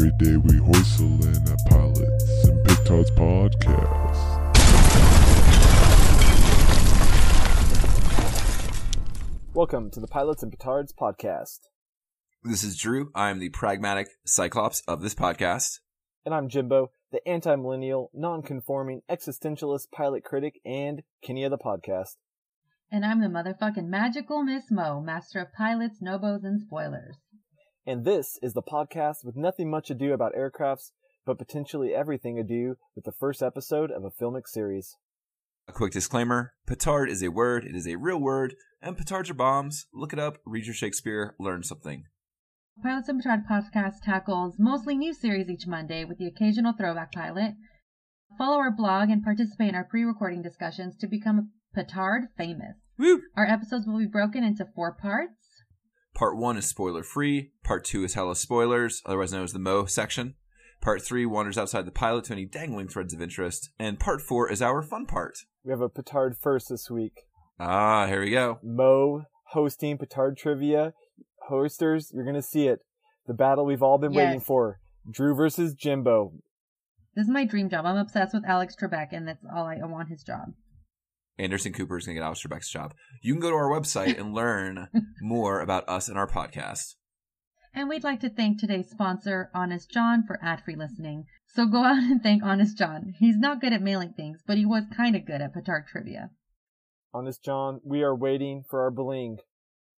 Every day we hoistle in at Pilots and Petards Podcast. Welcome to the Pilots and Petards podcast. This is Drew. I'm the pragmatic Cyclops of this podcast. And I'm Jimbo, the anti millennial, non conforming, existentialist pilot critic and Kenny of the podcast. And I'm the motherfucking magical Miss Mo, master of pilots, nobos, and spoilers. And this is the podcast with nothing much ado about aircrafts, but potentially everything ado with the first episode of a filmic series. A quick disclaimer petard is a word, it is a real word, and petards are bombs. Look it up, read your Shakespeare, learn something. Pilots and Petard podcast tackles mostly new series each Monday with the occasional throwback pilot. Follow our blog and participate in our pre recording discussions to become petard famous. Woo! Our episodes will be broken into four parts. Part one is spoiler free. Part two is hella spoilers, otherwise known as the Mo section. Part three wanders outside the pilot to any dangling threads of interest. And part four is our fun part. We have a Petard first this week. Ah, here we go. Mo hosting Petard Trivia. Hosters, you're going to see it. The battle we've all been waiting for. Drew versus Jimbo. This is my dream job. I'm obsessed with Alex Trebek, and that's all I, I want his job. Anderson Cooper is going to get Alex Trebek's job. You can go to our website and learn more about us and our podcast. And we'd like to thank today's sponsor, Honest John, for ad free listening. So go out and thank Honest John. He's not good at mailing things, but he was kind of good at Petard trivia. Honest John, we are waiting for our bling.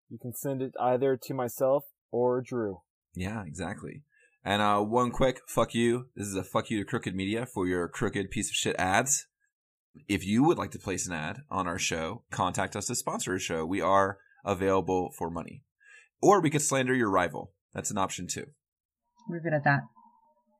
You can send it either to myself or Drew. Yeah, exactly. And uh, one quick fuck you. This is a fuck you to Crooked Media for your crooked piece of shit ads. If you would like to place an ad on our show, contact us to sponsor a show. We are available for money. Or we could slander your rival. That's an option too. We're good at that.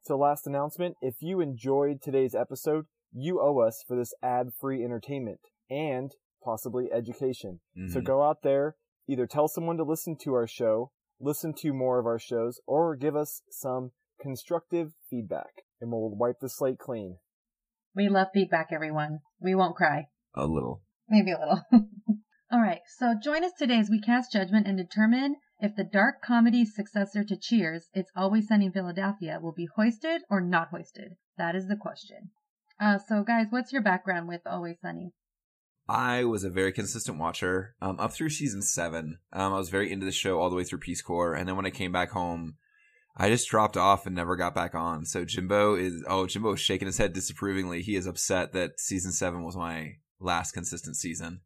So last announcement, if you enjoyed today's episode, you owe us for this ad-free entertainment and possibly education. So Mhm. go out there, either tell someone to listen to our show, listen to more of our shows, or give us some constructive feedback and we'll wipe the slate clean. We love feedback, everyone. We won't cry. A little. Maybe a little. All right, so join us today as we cast judgment and determine if the dark comedy successor to Cheers, It's Always Sunny in Philadelphia, will be hoisted or not hoisted. That is the question. Uh, so, guys, what's your background with Always Sunny? I was a very consistent watcher um, up through season seven. Um, I was very into the show all the way through Peace Corps, and then when I came back home, I just dropped off and never got back on. So Jimbo is oh Jimbo is shaking his head disapprovingly. He is upset that season seven was my last consistent season.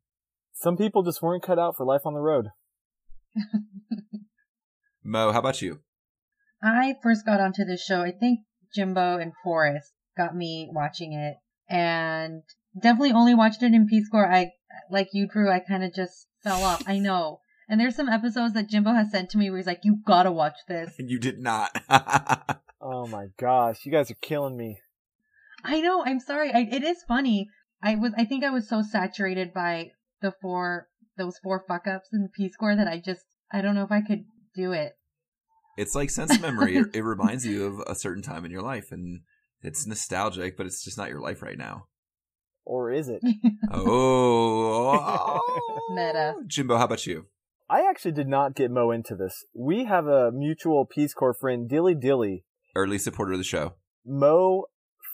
Some people just weren't cut out for life on the road. Mo, how about you? I first got onto this show, I think Jimbo and Forrest got me watching it and definitely only watched it in Peace Corps. I, like you, Drew, I kind of just fell off. I know. And there's some episodes that Jimbo has sent to me where he's like, you gotta watch this. And you did not. Oh my gosh, you guys are killing me. I know. I'm sorry. I, it is funny. I was, I think I was so saturated by the four, those four fuck ups in the Peace Corps that I just, I don't know if I could do it. it's like sense memory. It, it reminds you of a certain time in your life, and it's nostalgic, but it's just not your life right now. Or is it? Oh, Meta. Jimbo, how about you? I actually did not get Mo into this. We have a mutual Peace Corps friend, Dilly Dilly. Early supporter of the show. Mo,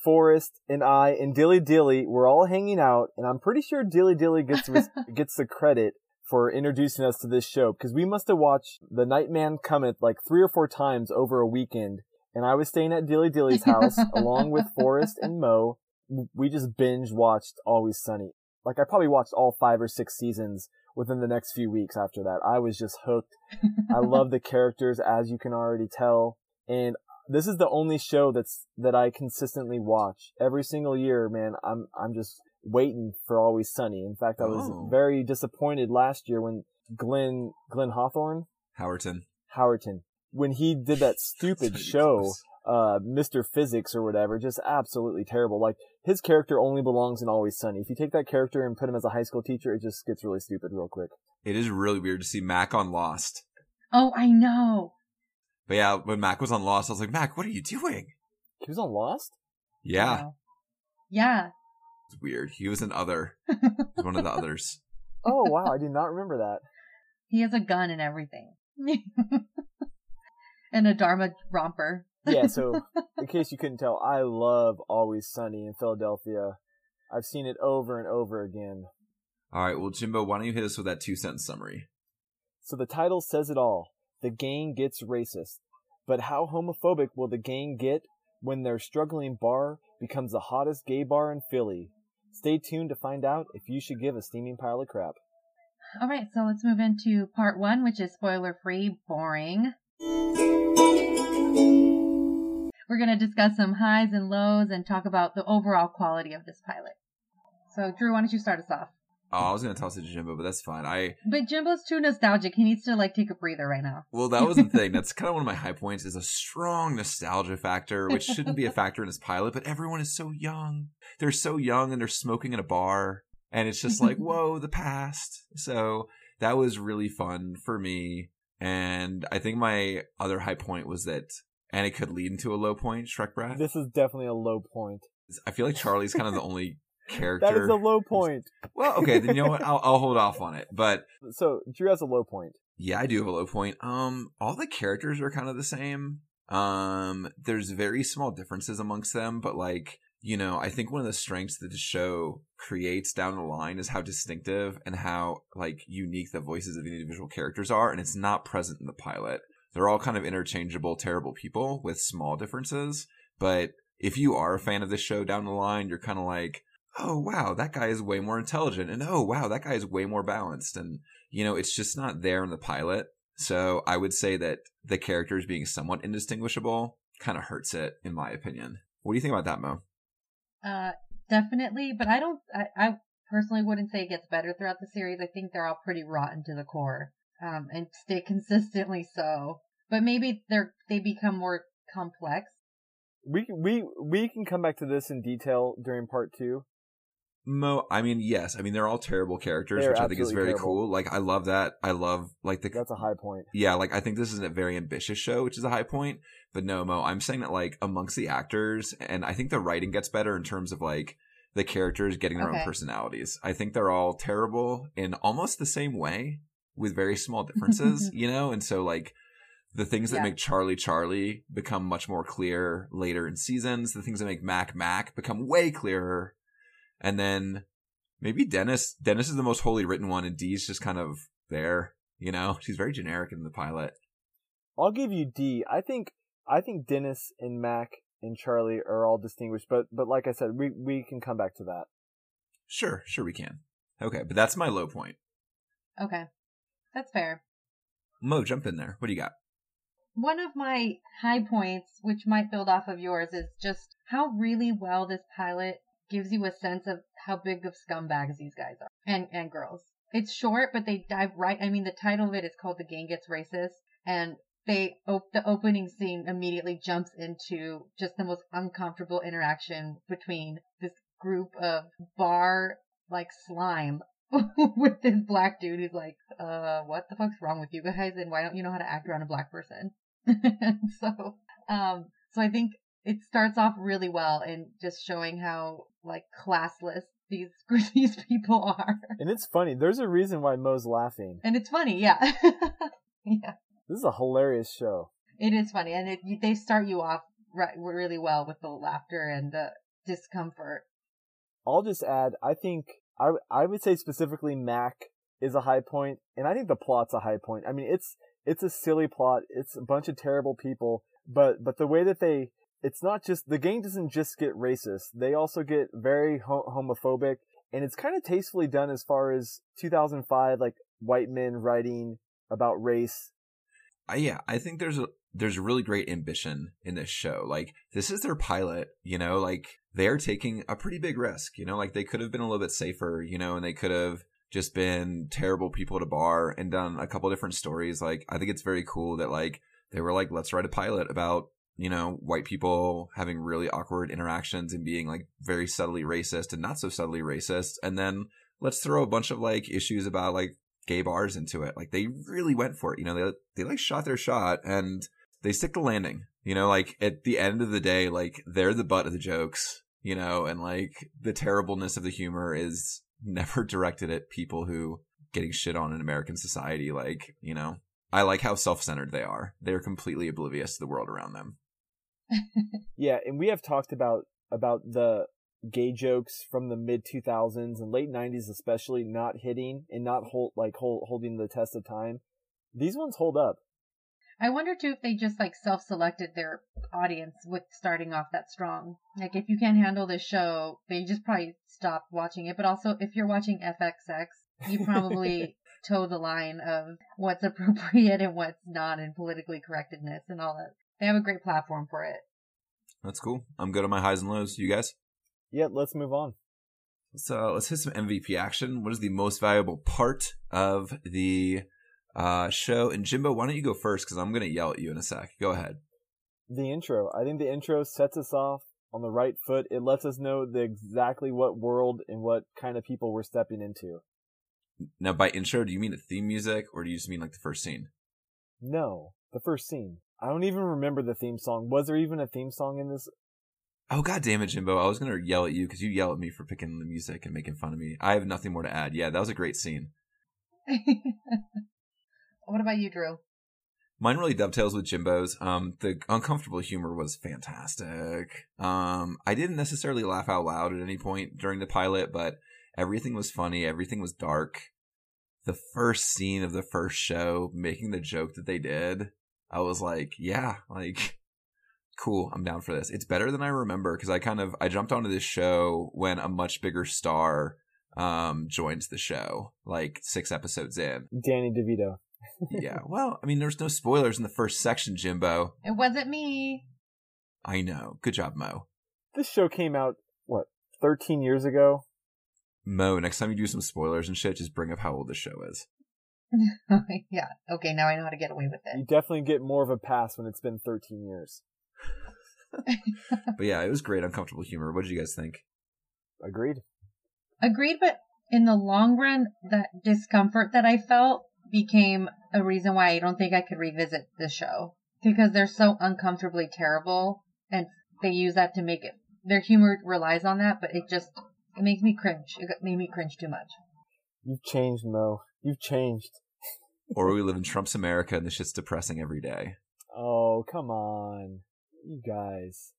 Forrest, and I, and Dilly Dilly, we're all hanging out, and I'm pretty sure Dilly Dilly gets gets the credit for introducing us to this show because we must have watched The Nightman Cometh like three or four times over a weekend. And I was staying at Dilly Dilly's house along with Forrest and Mo. We just binge watched Always Sunny. Like I probably watched all five or six seasons within the next few weeks after that. I was just hooked. I love the characters, as you can already tell. And this is the only show that's that I consistently watch every single year. Man, I'm I'm just waiting for Always Sunny. In fact, I was Oh. very disappointed last year when Glenn Glenn Hawthorne Howerton. Howerton when he did that stupid show, ridiculous. Uh, Mr. Physics or whatever, just absolutely terrible. Like his character only belongs in Always Sunny. If you take that character and put him as a high school teacher, it just gets really stupid real quick. It is really weird to see Mac on Lost. oh, I know. But yeah, when Mac was on Lost, I was like, Mac, what are you doing? He was on Lost. Yeah, Wow. Yeah. it's weird. He was an other. He was one of the others. Oh wow, I did not remember that. He has a gun and everything. and a Dharma romper. Yeah, so in case you couldn't tell, I love Always Sunny in Philadelphia. I've seen it over and over again. All right, well, Jimbo, why don't you hit us with that two sentence summary? So the title says it all. The gang gets racist. But how homophobic will the gang get when their struggling bar becomes the hottest gay bar in Philly? Stay tuned to find out if you should give a steaming pile of crap. All right, so let's move into part one, which is spoiler free, boring. We're going to discuss some highs and lows and talk about the overall quality of this pilot. So, Drew, why don't you start us off? Oh, I was gonna toss it to Jimbo, but that's fine. I But Jimbo's too nostalgic. He needs to like take a breather right now. well, that was the thing. That's kind of one of my high points. Is a strong nostalgia factor, which shouldn't be a factor in this pilot. But everyone is so young. They're so young, and they're smoking in a bar, and it's just like, whoa, the past. So that was really fun for me. And I think my other high point was that, and it could lead into a low point. Shrek Brat. This is definitely a low point. I feel like Charlie's kind of the only character. That is a low point. Well, okay, then you know what? I'll, I'll hold off on it. But So Drew has a low point. yeah, I do have a low point. Um, all the characters are kind of the same. Um, there's very small differences amongst them, but like, you know, I think one of the strengths that the show creates down the line is how distinctive and how like unique the voices of the individual characters are, and it's not present in the pilot. They're all kind of interchangeable, terrible people with small differences. But if you are a fan of this show down the line, you're kind of like, oh wow, that guy is way more intelligent, and oh wow, that guy is way more balanced, and you know, it's just not there in the pilot. So I would say that the characters being somewhat indistinguishable kind of hurts it, in my opinion. What do you think about that, Mo? Uh, definitely, but I don't, I, I personally wouldn't say it gets better throughout the series. I think they're all pretty rotten to the core, um, and stay consistently so. But maybe they're, they become more complex. We we we can come back to this in detail during part two. Mo, I mean, yes, I mean they're all terrible characters, They're which I think is very terrible. cool. Like I love that. I love like the That's a high point. yeah, like I think this is a very ambitious show, which is a high point. But no, Mo, I'm saying that like amongst the actors, and I think the writing gets better in terms of like the characters getting their Okay. own personalities. I think they're all terrible in almost the same way with very small differences, you know? And so like the things that Yeah. make Charlie Charlie become much more clear later in seasons, the things that make Mac Mac become way clearer. And then maybe Dennis Dennis is the most wholly written one and Dee's just kind of there, you know? She's very generic in the pilot. I'll give you Dee. I think I think Dennis and Mac and Charlie are all distinguished, but but like I said, we we can come back to that. Sure, sure we can. Okay, but that's my low point. Okay. That's fair. Mo, jump in there. What do you got? One of my high points, which might build off of yours, is just how really well this pilot gives you a sense of how big of scumbags these guys are and, and girls. It's short, but they dive right. I mean, the title of it is called The Gang Gets Racist and they, op- the opening scene immediately jumps into just the most uncomfortable interaction between this group of bar like slime with this black dude who's like, uh, what the fuck's wrong with you guys? And why don't you know how to act around a black person? so, um, so I think it starts off really well in just showing how like classless these these people are, And it's funny. There's a reason why Mo's laughing. and it's funny, yeah, yeah, This is a hilarious show. it is funny, and it, they start you off right really well with the laughter and the discomfort. I'll just add, I think I I would say specifically Mac is a high point, and I think the plot's a high point. I mean, it's it's a silly plot. It's a bunch of terrible people, but but the way that they it's not just the game doesn't just get racist. They also get very ho- homophobic, and it's kind of tastefully done as far as 2005 like white men writing about race. I, yeah, I think there's a there's really great ambition in this show. Like this is their pilot, you know, like they're taking a pretty big risk, you know, like they could have been a little bit safer, you know, and they could have just been terrible people at a bar and done a couple different stories. Like I think it's very cool that like they were like, let's write a pilot about, you know, white people having really awkward interactions and being like very subtly racist and not so subtly racist. And then let's throw a bunch of like issues about like gay bars into it. Like they really went for it. You know, they they like shot their shot and they stick the landing. You know, like at the end of the day, like they're the butt of the jokes. You know, and like the terribleness of the humor is never directed at people who getting shit on in American society. Like you know, I like how self centered they are. They're completely oblivious to the world around them. Yeah, and we have talked about about the gay jokes from the mid 2000s and late 90s especially not hitting and not hold like hold, holding the test of time. These ones hold up. I wonder too if they just like self-selected their audience with starting off that strong. Like if you can't handle this show, they just probably stop watching it. But also if you're watching FXX, you probably toe the line of what's appropriate and what's not and politically correctness and all that. They have a great platform for it. That's cool. I'm good on my highs and lows. You guys? Yeah, let's move on. Uh, let's hit some MVP action. What is the most valuable part of the uh, show? And Jimbo, why don't you go first? Because I'm gonna yell at you in a sec. Go ahead. The intro. I think the intro sets us off on the right foot. It lets us know the exactly what world and what kind of people we're stepping into. Now, by intro, do you mean the theme music, or do you just mean like the first scene? No, the first scene. I don't even remember the theme song. Was there even a theme song in this? Oh god damn it, Jimbo! I was gonna yell at you because you yell at me for picking the music and making fun of me. I have nothing more to add. Yeah, that was a great scene. what about you, Drew? Mine really dovetails with Jimbo's. Um, the uncomfortable humor was fantastic. Um, I didn't necessarily laugh out loud at any point during the pilot, but everything was funny. Everything was dark. The first scene of the first show, making the joke that they did, I was like, yeah, like, cool. I'm down for this. It's better than I remember because I kind of I jumped onto this show when a much bigger star um joins the show, like six episodes in. Danny DeVito. yeah. Well, I mean, there's no spoilers in the first section, Jimbo. It wasn't me. I know. Good job, Mo. This show came out what 13 years ago. Mo, next time you do some spoilers and shit, just bring up how old the show is. yeah. Okay, now I know how to get away with it. You definitely get more of a pass when it's been 13 years. But yeah, it was great, uncomfortable humor. What did you guys think? Agreed. Agreed, but in the long run, that discomfort that I felt became a reason why I don't think I could revisit the show because they're so uncomfortably terrible, and they use that to make it. Their humor relies on that, but it just it makes me cringe. It made me cringe too much. You've changed, Mo. You've changed. Or we live in Trump's America and this shit's depressing every day. Oh, come on. You guys.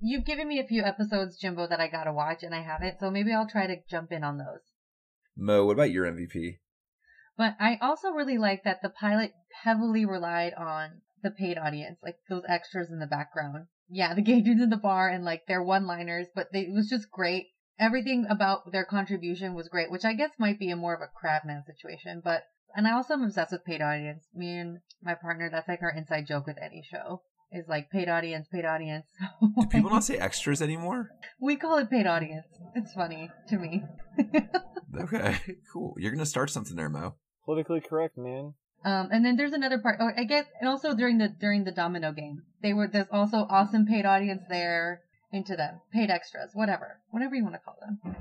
You've given me a few episodes, Jimbo, that I gotta watch, and I haven't, so maybe I'll try to jump in on those. Mo, what about your MVP? But I also really like that the pilot heavily relied on the paid audience, like those extras in the background. Yeah, the gay dudes in the bar and like their one-liners, but they, it was just great. Everything about their contribution was great, which I guess might be a more of a crabman situation, but and I also am obsessed with paid audience. Me and my partner, that's like our inside joke with any show. Is like paid audience, paid audience. Do people not say extras anymore? we call it paid audience. It's funny to me. Okay, cool. You're gonna start something there, Mo. Politically correct, man. Um, and then there's another part. Oh, I guess, and also during the during the domino game, they were there's also awesome paid audience there into them, paid extras, whatever, whatever you want to call them.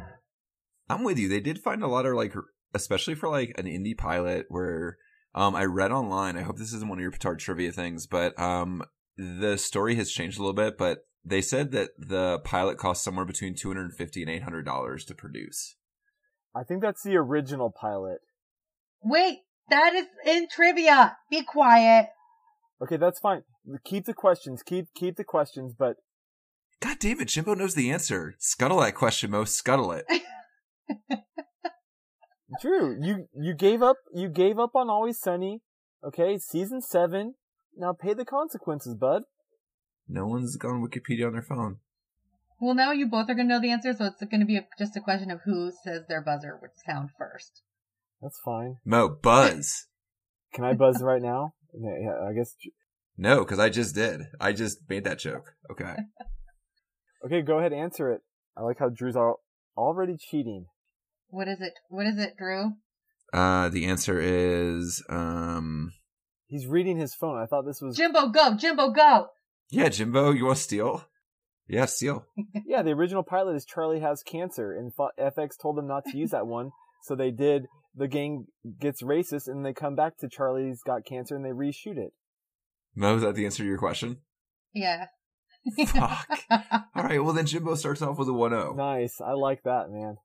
I'm with you. They did find a lot of like, especially for like an indie pilot where um I read online. I hope this isn't one of your petard trivia things, but um the story has changed a little bit. But they said that the pilot cost somewhere between two hundred and fifty and eight hundred dollars to produce. I think that's the original pilot. Wait, that is in trivia. Be quiet. Okay, that's fine. Keep the questions. Keep keep the questions, but God damn it, Jimbo knows the answer. Scuttle that question, Mo. Scuttle it. Drew, you you gave up you gave up on Always Sunny. Okay, season seven. Now pay the consequences, bud. No one's gone Wikipedia on their phone. Well, now you both are gonna know the answer, so it's gonna be a, just a question of who says their buzzer would sound first. That's fine. Mo, buzz. Can I buzz right now? Yeah, yeah, I guess. no, because I just did. I just made that joke. Okay. Okay, go ahead, answer it. I like how Drew's al- already cheating. What is it? What is it, Drew? Uh, the answer is um. He's reading his phone. I thought this was Jimbo, go! Jimbo, go! Yeah, Jimbo, you want to steal? Yeah, steal. yeah. The original pilot is Charlie has cancer, and FX told them not to use that one, so they did. The gang gets racist, and they come back to Charlie's got cancer, and they reshoot it. Mo, is that the answer to your question? Yeah. Fuck. All right, well then Jimbo starts off with a 1-0. Nice. I like that, man.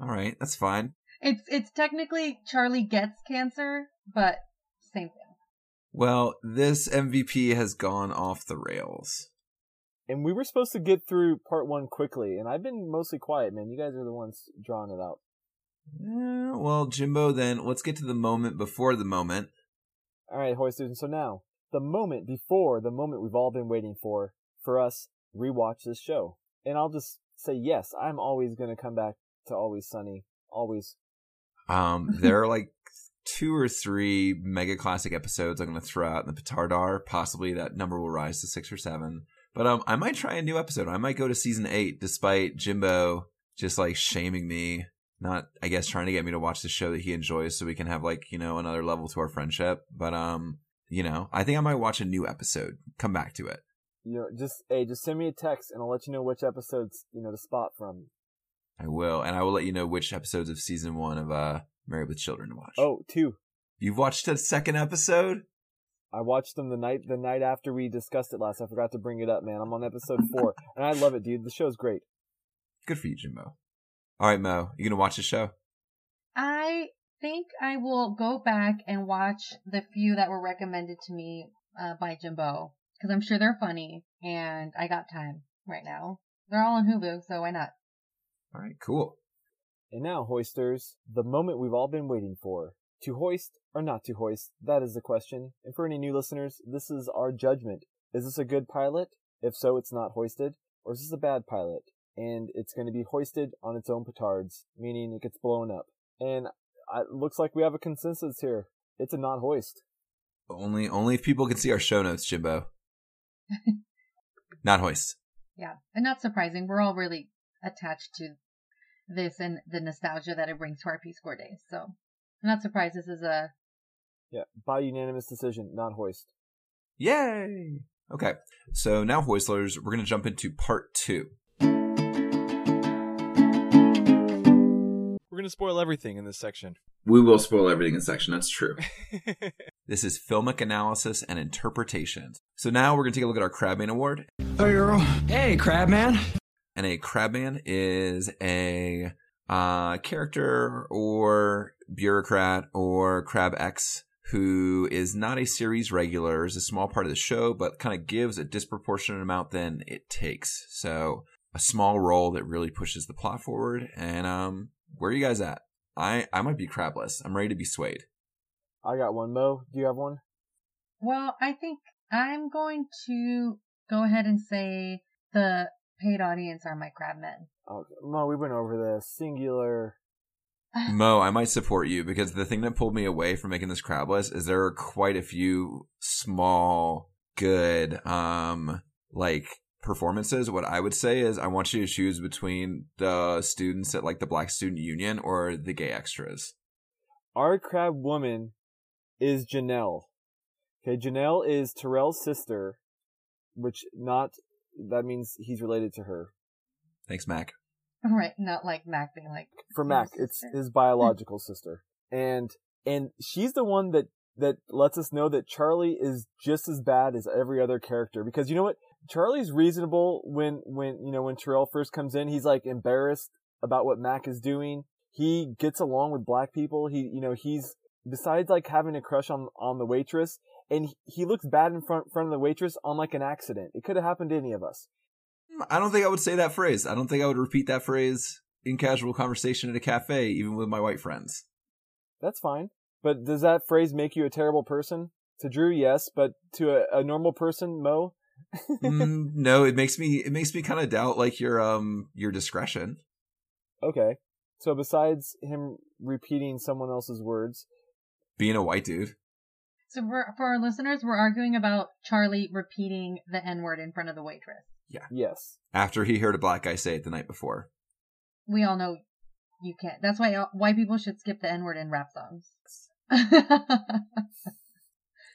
All right, that's fine. It's it's technically Charlie gets cancer, but same thing. Well, this MVP has gone off the rails. and we were supposed to get through part one quickly, and I've been mostly quiet, man. You guys are the ones drawing it out. Eh, well, Jimbo, then let's get to the moment before the moment. All right, Hoisters. And so now, the moment before the moment we've all been waiting for, for us, rewatch this show. And I'll just say, yes, I'm always going to come back to Always Sunny. Always. Um, there are like two or three mega classic episodes I'm going to throw out in the petardar. Possibly that number will rise to six or seven. But um, I might try a new episode. I might go to season eight, despite Jimbo just like shaming me, not I guess trying to get me to watch the show that he enjoys, so we can have like you know another level to our friendship. But um, you know, I think I might watch a new episode. Come back to it. You know, just hey, just send me a text and I'll let you know which episodes you know to spot from. I will, and I will let you know which episodes of season one of uh Married with Children to watch. Oh, two. You've watched the second episode? I watched them the night the night after we discussed it last. I forgot to bring it up, man. I'm on episode four, and I love it, dude. The show's great. Good for you, Jimbo. All right, Mo, you gonna watch the show? I think I will go back and watch the few that were recommended to me uh, by Jimbo because I'm sure they're funny and I got time right now. They're all on Hulu, so why not? All right, cool. And now, hoisters, the moment we've all been waiting for. To hoist or not to hoist? That is the question. And for any new listeners, this is our judgment. Is this a good pilot? If so, it's not hoisted. Or is this a bad pilot? And it's going to be hoisted on its own petards, meaning it gets blown up. And it looks like we have a consensus here. It's a not hoist. Only, only if people can see our show notes, Jimbo. not hoist. Yeah, and not surprising. We're all really attached to this and the nostalgia that it brings to our Peace Corps days. So I'm not surprised this is a Yeah, by unanimous decision, not hoist. Yay! Okay, so now, Hoistlers, we're going to jump into part two. We're going to spoil everything in this section. We will spoil everything in section, that's true. this is filmic analysis and interpretation. So now we're going to take a look at our Crabman Award. Hey, girl. Hey, Crabman. And a Crabman is a uh, character or bureaucrat or Crab X who is not a series regular, is a small part of the show, but kind of gives a disproportionate amount than it takes. So a small role that really pushes the plot forward. And um, where are you guys at? I I might be crabless. I'm ready to be swayed. I got one. Mo, do you have one? Well, I think I'm going to go ahead and say the paid audience are my crabmen. Okay. Mo, we went over this. Singular. Mo, I might support you because the thing that pulled me away from making this crab list is there are quite a few small, good, um, like performances. What I would say is I want you to choose between the students at like the Black Student Union or the gay extras. Our crab woman is Janelle. Okay, Janelle is Terrell's sister, which not that means he's related to her. Thanks, Mac. Right, not like Mac being like For his Mac, it's sister. his biological sister. And and she's the one that that lets us know that Charlie is just as bad as every other character because you know what? Charlie's reasonable when when you know when Terrell first comes in, he's like embarrassed about what Mac is doing. He gets along with black people. He you know, he's besides like having a crush on on the waitress and he- looks bad in front front of the waitress on like an accident. It could have happened to any of us. I don't think I would say that phrase. I don't think I would repeat that phrase in casual conversation at a cafe, even with my white friends. That's fine. But does that phrase make you a terrible person? To Drew, yes, but to a, a normal person, Mo? mm, no, it makes me it makes me kind of doubt like your um your discretion. okay. So besides him repeating someone else's words, Being a white dude. So for for our listeners, we're arguing about Charlie repeating the N word in front of the waitress. Yeah. Yes. After he heard a black guy say it the night before. We all know you can't. That's why white people should skip the N word in rap songs.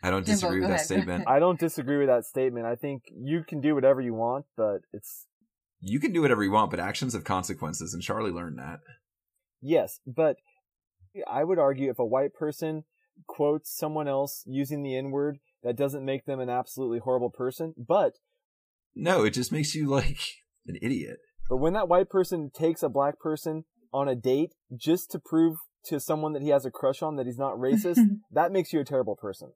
I don't Jimbo, disagree with go that ahead. statement. I don't disagree with that statement. I think you can do whatever you want, but it's You can do whatever you want, but actions have consequences, and Charlie learned that. yes, but I would argue if a white person quotes someone else using the N word, that doesn't make them an absolutely horrible person. But No, it just makes you like an idiot. but when that white person takes a black person on a date just to prove to someone that he has a crush on that he's not racist, that makes you a terrible person.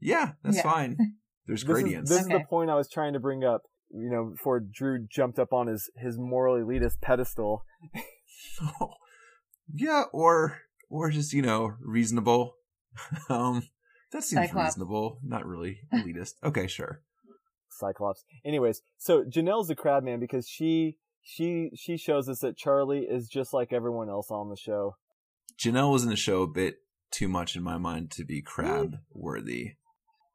Yeah, that's Yeah. fine. There's This is, gradients. this is the point I was trying to bring up. you know, before Drew jumped up on his his moral elitist pedestal. yeah, or or just you know reasonable. um, that seems Cyclops. reasonable. Not really elitist. okay, sure. Cyclops. Anyways, so Janelle's a crab man because she she she shows us that Charlie is just like everyone else on the show. Janelle was in the show a bit too much in my mind to be crab worthy.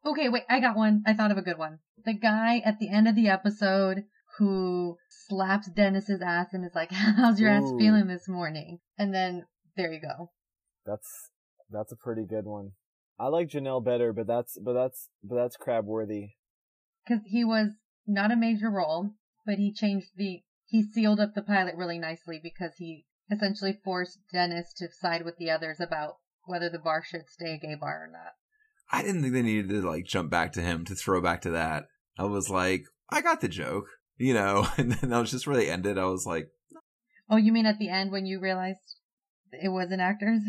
Okay, wait, I got one. I thought of a good one. The guy at the end of the episode who slaps Dennis's ass and is like, "How's your ass feeling this morning?" And then there you go. That's that's a pretty good one. I like Janelle better, but that's but that's but that's crab worthy. Because he was not a major role, but he changed the he sealed up the pilot really nicely because he essentially forced Dennis to side with the others about whether the bar should stay a gay bar or not. I didn't think they needed to like jump back to him to throw back to that. I was like, I got the joke, you know, and then that was just where they ended. I was like, Oh, you mean at the end when you realized it wasn't actors?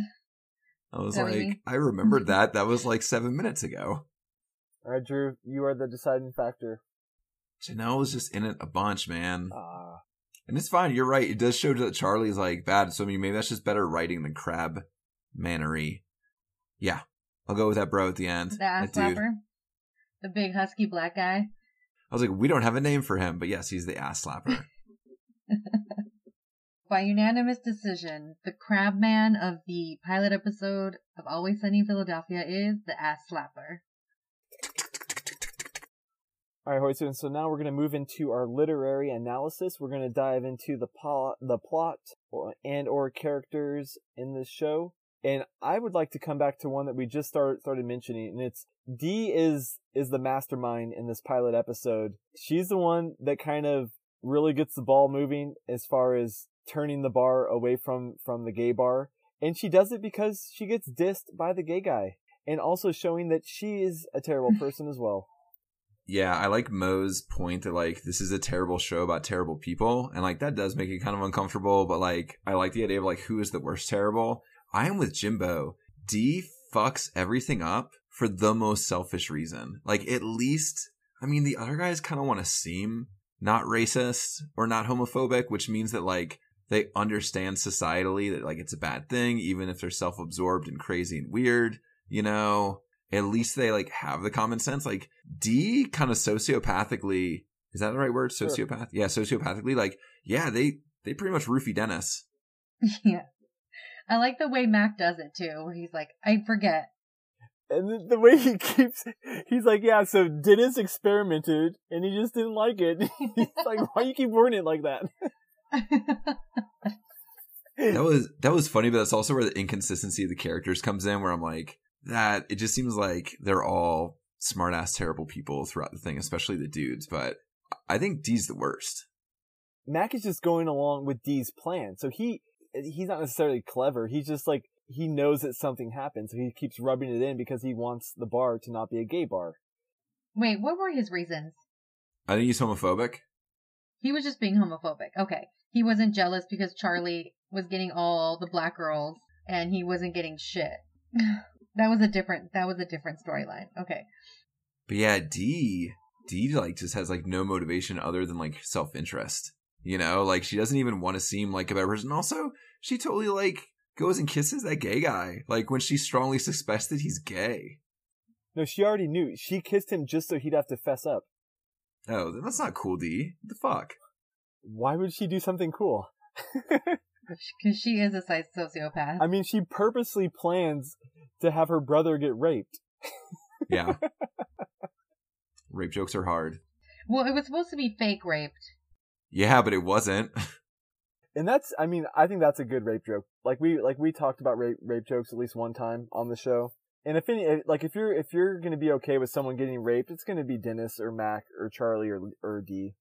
I was Is that what you like, mean? I remembered that. That was like seven minutes ago. All right, Drew, you are the deciding factor. Janelle was just in it a bunch, man. Ah, And it's fine. You're right. It does show that Charlie's like bad. So I mean, maybe that's just better writing than crab mannery. Yeah, I'll go with that bro at the end. The ass that dude. slapper? The big husky black guy? I was like, we don't have a name for him, but yes, he's the ass slapper. By unanimous decision, the crab man of the pilot episode of Always Sunny in Philadelphia is the ass slapper. All right, Hoytson. So now we're going to move into our literary analysis. We're going to dive into the plot, the plot, and or characters in this show. And I would like to come back to one that we just started started mentioning, and it's Dee is is the mastermind in this pilot episode. She's the one that kind of really gets the ball moving as far as turning the bar away from from the gay bar, and she does it because she gets dissed by the gay guy, and also showing that she is a terrible person as well. yeah, I like Mo's point that like this is a terrible show about terrible people, and like that does make it kind of uncomfortable. But like, I like the idea of like who is the worst terrible. I am with Jimbo. Dee fucks everything up for the most selfish reason. Like at least, I mean, the other guys kind of want to seem not racist or not homophobic, which means that like they understand societally that like it's a bad thing, even if they're self-absorbed and crazy and weird. You know, at least they like have the common sense. Like Dee kind of sociopathically, is that the right word? Sure. Sociopath? Yeah, sociopathically, like, yeah, they, they pretty much roofie Dennis. yeah. I like the way Mac does it too, where he's like, I forget. And the, the way he keeps, he's like, yeah, so Dennis experimented and he just didn't like it. he's like, why you keep wording it like that? That was, that was funny, but that's also where the inconsistency of the characters comes in, where I'm like, that, it just seems like they're all smart ass terrible people throughout the thing, especially the dudes, but I think Dee's the worst. Mac is just going along with Dee's plan. So he, he's not necessarily clever. He's just like, he knows that something happened. So he keeps rubbing it in because he wants the bar to not be a gay bar. Wait, what were his reasons? I think he's homophobic. He was just being homophobic. Okay. He wasn't jealous because Charlie was getting all the black girls and he wasn't getting shit. that was a different that was a different storyline. Okay. But yeah, Dee Dee like just has like no motivation other than like self interest. You know, like she doesn't even want to seem like a better person. Also, she totally like goes and kisses that gay guy. Like when she strongly suspects that he's gay. No, she already knew. She kissed him just so he'd have to fess up. Oh, then that's not cool, Dee. What the fuck? Why would she do something cool? Because she is a size sociopath. I mean, she purposely plans to have her brother get raped. Yeah. Rape jokes are hard. well, it was supposed to be fake raped. Yeah, but it wasn't. And that's, I mean, I think that's a good rape joke. Like we, like we talked about rape, rape jokes at least one time on the show. And if any, like if you're, if you're gonna be okay with someone getting raped, it's gonna be Dennis or Mac or Charlie or, or Dee.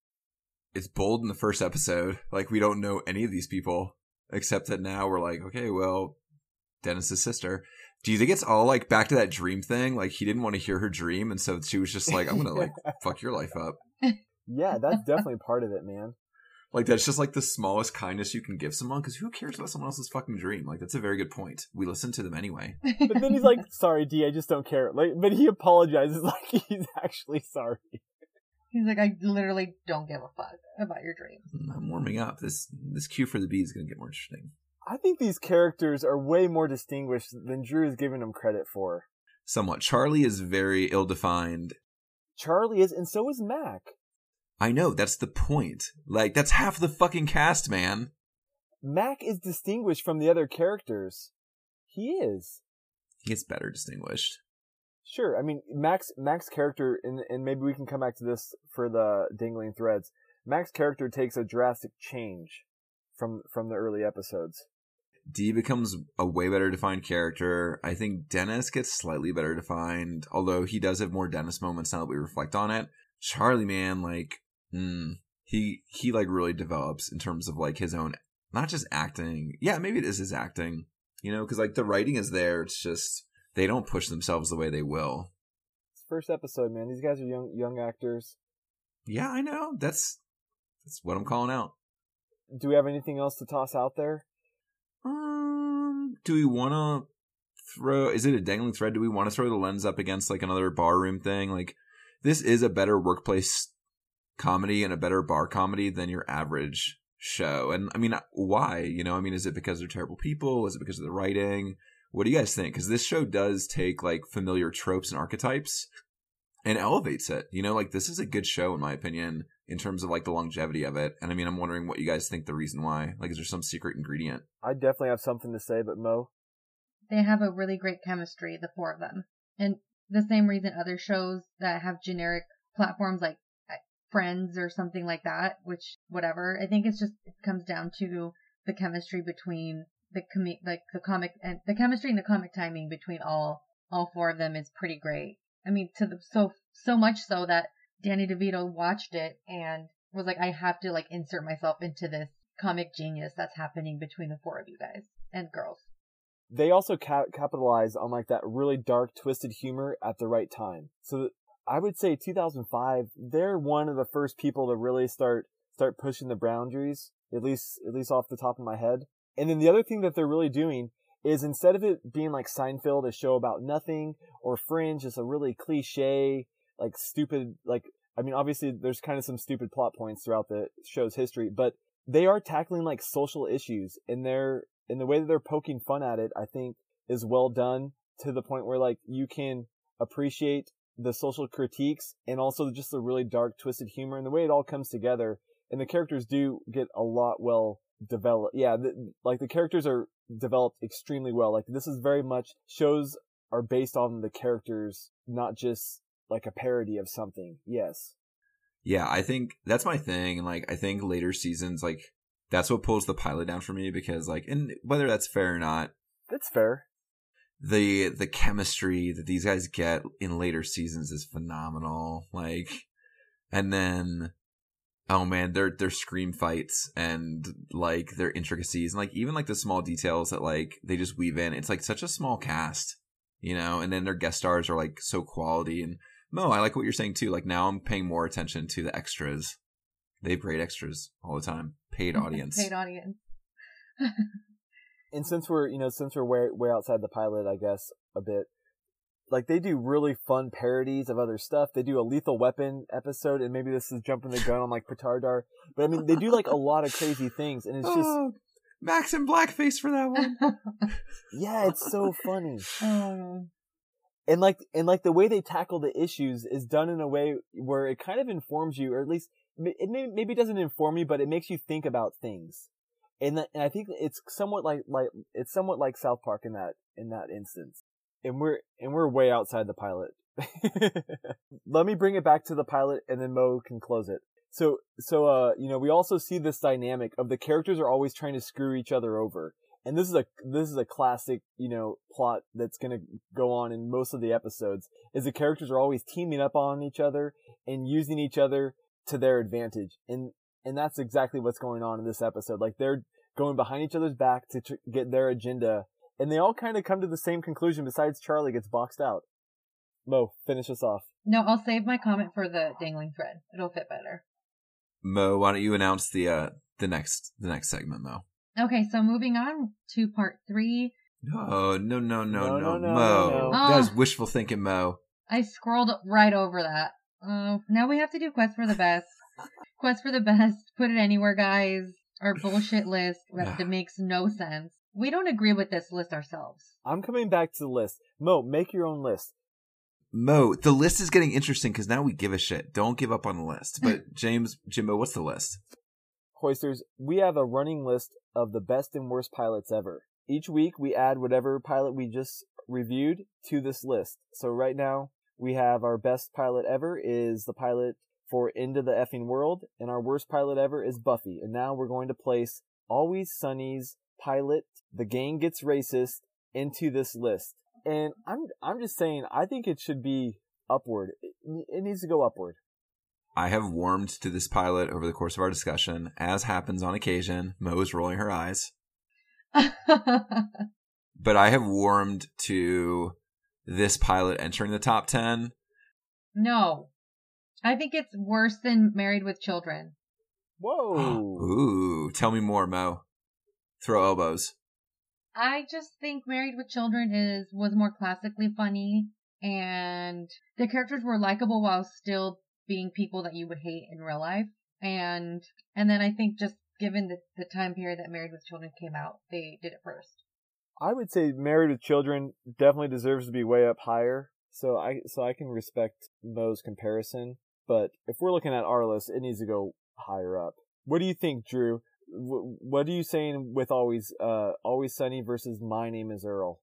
It's bold in the first episode. Like we don't know any of these people. Except that now we're like, okay, well, Dennis's sister. Do you think it's all like back to that dream thing? Like he didn't want to hear her dream, and so she was just like, I'm gonna like fuck your life up. Yeah, that's definitely part of it, man. Like that's just like the smallest kindness you can give someone because who cares about someone else's fucking dream? Like that's a very good point. We listen to them anyway. But then he's like, sorry, Dee, I just don't care. Like, but he apologizes like he's actually sorry. He's like, I literally don't give a fuck about your dream." Mm, I'm warming up. This this Quest for the Best is going to get more interesting. I think these characters are way more distinguished than Drew is giving them credit for. Somewhat. Charlie is very ill defined. Charlie is, and so is Mac. I know, that's the point. Like, that's half the fucking cast, man. Mac is distinguished from the other characters. He is. He gets better distinguished. Sure. I mean, Max Mac's character, and and maybe we can come back to this for the dangling threads. Mac's character takes a drastic change from from the early episodes. Dee becomes a way better defined character. I think Dennis gets slightly better defined, although he does have more Dennis moments now that we reflect on it. Charlie, man, like, mm, he he like really develops in terms of like his own, not just acting. Yeah, maybe it is his acting, you know, because like the writing is there. It's just they don't push themselves the way they will. It's first episode, man. These guys are young young actors. Yeah, I know. That's that's what I'm calling out. Do we have anything else to toss out there? Um, do we want to throw? Is it a dangling thread? Do we want to throw the lens up against like another barroom thing? Like this is a better workplace comedy and a better bar comedy than your average show. And I mean, why? You know, I mean, is it because they're terrible people? Is it because of the writing? What do you guys think? Because this show does take like familiar tropes and archetypes and elevates it. You know, like this is a good show in my opinion in terms of like the longevity of it. And I mean, I'm wondering what you guys think the reason why. Like, is there some secret ingredient? I definitely have something to say, but Mo, They have a really great chemistry, the four of them. And the same reason other shows that have generic platforms like Friends or something like that, which whatever. I think it's just it comes down to the chemistry between the comic like the comic and the chemistry and the comic timing between all all four of them is pretty great. I mean, to the so so much so that Danny DeVito watched it and was like, I have to like insert myself into this comic genius that's happening between the four of you guys and girls. they also ca- capitalize on like that really dark, twisted humor at the right time. So I would say 2005, they're one of the first people to really start start pushing the boundaries. At least, at least off the top of my head. And then the other thing that they're really doing is instead of it being like Seinfeld, a show about nothing, or Fringe, just a really cliche, like stupid, like, I mean, obviously there's kind of some stupid plot points throughout the show's history, but they are tackling like social issues and they're, in the way that they're poking fun at it, I think is well done to the point where like you can appreciate the social critiques and also just the really dark, twisted humor and the way it all comes together. And the characters do get a lot well developed. Yeah, the, like the characters are developed extremely well. Like this is very much shows are based on the characters, not just like a parody of something. Yes. Yeah, I think that's my thing. And like, I think later seasons, like, that's what pulls the pilot down for me because, like, and whether that's fair or not, That's fair. The the chemistry that these guys get in later seasons is phenomenal. Like, and then, oh man, their their scream fights and like their intricacies and like even like the small details that like they just weave in. It's like such a small cast, you know. And then their guest stars are like so quality. And Mo, I like what you're saying too. Like now I'm paying more attention to the extras. They have great extras all the time. Paid audience. Paid audience. and since we're you know since we're way way outside the pilot i guess a bit like they do really fun parodies of other stuff. They do a lethal weapon episode and maybe this is jumping the gun on like petardar but i mean they do like a lot of crazy things and it's just Oh, Max in blackface for that one. yeah it's so funny. Oh, and like and like the way they tackle the issues is done in a way where it kind of informs you or at least it may, maybe doesn't inform you but it makes you think about things and, that, and I think it's somewhat like like it's somewhat like South Park in that in that instance. And we're and we're way outside the pilot. Let me bring it back to the pilot and then Mo can close it. So so uh you know we also see this dynamic of the characters are always trying to screw each other over. And this is a this is a classic you know plot that's going to go on in most of the episodes is the characters are always teaming up on each other and using each other to their advantage. And and that's exactly what's going on in this episode like they're going behind each other's back to tr- get their agenda and they all kind of come to the same conclusion besides charlie gets boxed out mo finish us off no, I'll save my comment for the dangling thread. It'll fit better. Mo, why don't you announce the uh the next the next segment, Mo? Okay, so moving on to part three. No, no, no, no, No, no, no, no, Mo. no, no. That was wishful thinking, Mo. I scrolled right over that. Oh, now we have to do Quest for the Best. Quest for the Best. Put it anywhere, guys. Our bullshit list that, that makes no sense. We don't agree with this list ourselves. I'm coming back to the list. Mo, make your own list. Mo, the list is getting interesting because now we give a shit. Don't give up on the list. But James, Jimbo, what's the list? Hoisters, we have a running list of the best and worst pilots ever. Each week we add whatever pilot we just reviewed to this list. So right now we have our best pilot ever is the pilot for Into the Effing World, and our worst pilot ever is Buffy. And now we're going to place Always Sunny's pilot, The Gang Gets Racist, into this list. And I'm I'm just saying I think it should be upward. It, it needs to go upward. I have warmed to this pilot over the course of our discussion. As happens on occasion, Mo is rolling her eyes. but I have warmed to this pilot entering the top 10. no. I think it's worse than Married with Children. Whoa. Ooh, tell me more, Mo. Throw elbows. I just think Married with Children is was more classically funny and the characters were likable while still being people that you would hate in real life. And and then I think just given the, the time period that Married with Children came out, they did it first. I would say Married with Children definitely deserves to be way up higher. So I so I can respect Mo's comparison, but if we're looking at our list, it needs to go higher up. What do you think, Drew? What are you saying with always uh always sunny versus my name is Earl?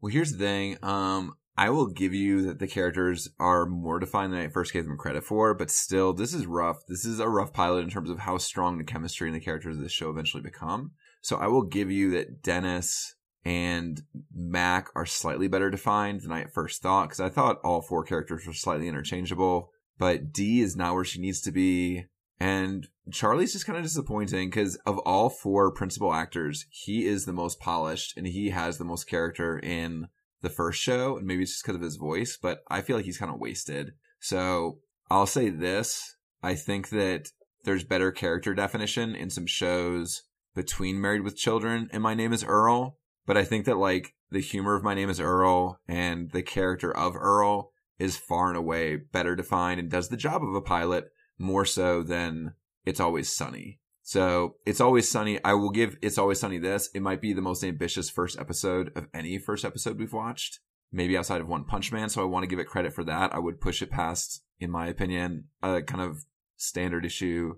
Well, here's the thing. Um, I will give you that the characters are more defined than I first gave them credit for, but still, this is rough. This is a rough pilot in terms of how strong the chemistry and the characters of this show eventually become. So I will give you that Dennis and Mac are slightly better defined than I at first thought, because I thought all four characters were slightly interchangeable. But Dee is not where she needs to be. And Charlie's just kind of disappointing because of all four principal actors, he is the most polished and he has the most character in the first show. And maybe it's just because of his voice, but I feel like he's kind of wasted. So I'll say this. I think that there's better character definition in some shows between Married with Children and My Name is Earl. But I think that like the humor of My Name is Earl and the character of Earl is far and away better defined and does the job of a pilot more so than It's Always Sunny. So It's Always Sunny, I will give It's Always Sunny this. It might be the most ambitious first episode of any first episode we've watched, maybe outside of One Punch Man. So I want to give it credit for that. I would push it past, in my opinion, a kind of standard issue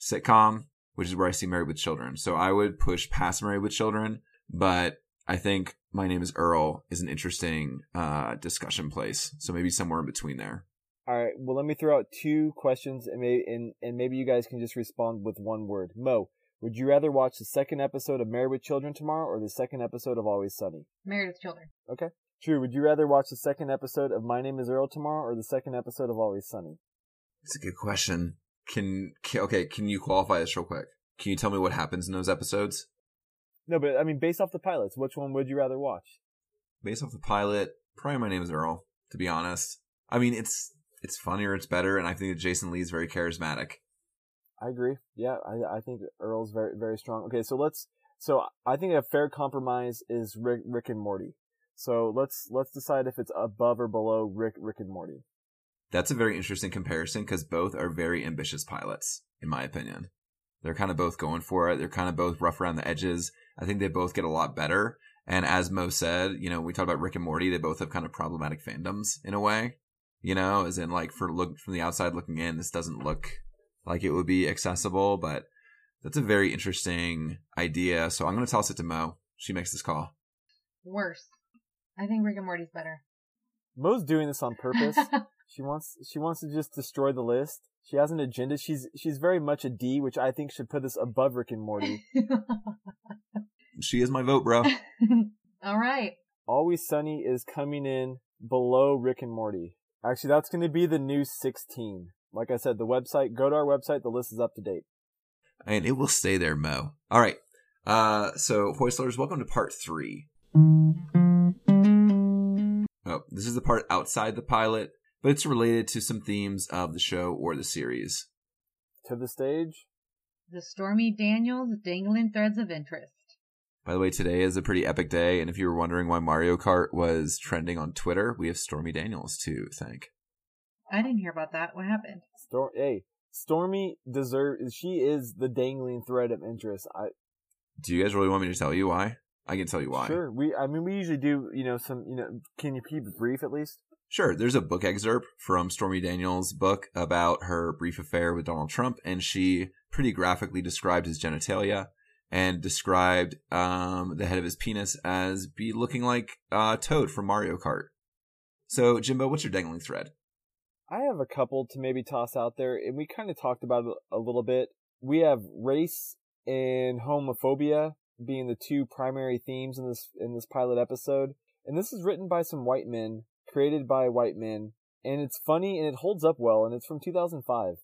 sitcom, which is where I see Married with Children. So I would push past Married with Children, but I think My Name is Earl is an interesting uh, discussion place. So maybe somewhere in between there. All right. Well, let me throw out two questions, and maybe and, and maybe you guys can just respond with one word. Mo, would you rather watch the second episode of Married with Children tomorrow or the second episode of Always Sunny? Married with Children. Okay. Drew. would you rather watch the second episode of My Name Is Earl tomorrow or the second episode of Always Sunny? It's a good question. Can, can okay? Can you qualify this real quick? Can you tell me what happens in those episodes? No, but I mean, based off the pilots, which one would you rather watch? Based off the pilot, probably my name is Earl. To be honest, I mean it's it's funnier, it's better, and I think that Jason Lee is very charismatic. I agree. Yeah, I I think Earl's very very strong. Okay, so let's. So I think a fair compromise is Rick, Rick and Morty. So let's let's decide if it's above or below Rick Rick and Morty. That's a very interesting comparison because both are very ambitious pilots, in my opinion. They're kind of both going for it. They're kind of both rough around the edges. I think they both get a lot better. And as Mo said, you know, we talked about Rick and Morty. They both have kind of problematic fandoms in a way, you know, as in like for look from the outside looking in, this doesn't look like it would be accessible, but that's a very interesting idea. So I'm going to toss it to Mo. She makes this call. Worse. I think Rick and Morty's better. Mo's doing this on purpose. she wants she wants to just destroy the list. She has an agenda. She's she's very much a Dee, which I think should put this above Rick and Morty. She is my vote, bro. All right. Always Sunny is coming in below Rick and Morty. Actually, that's going to be the new 16. Like I said, the website, go to our website. The list is up to date. and it will stay there, Mo. All right. Uh, so Hoistlers, welcome to part three. Oh, this is the part outside the pilot, but it's related to some themes of the show or the series. To the stage. The Stormy Daniels Dangling Threads of Interest. By the way, today is a pretty epic day, and if you were wondering why Mario Kart was trending on Twitter, we have Stormy Daniels to thank. I didn't hear about that. What happened? Storm, hey, Stormy deserves. She is the dangling thread of interest. I Do you guys really want me to tell you why? I can tell you why. sure. We, I mean, we usually do. You know, some. You know, can you keep it brief at least? Sure. There's a book excerpt from Stormy Daniels' book about her brief affair with Donald Trump, and she pretty graphically described his genitalia and described um, the head of his penis as be looking like uh, Toad from Mario Kart. So, Jimbo, what's your dangling thread? I have a couple to maybe toss out there, and we kind of talked about it a little bit. We have race and homophobia being the two primary themes in this in this pilot episode, and this is written by some white men, created by white men, and it's funny and it holds up well, and it's from 2005.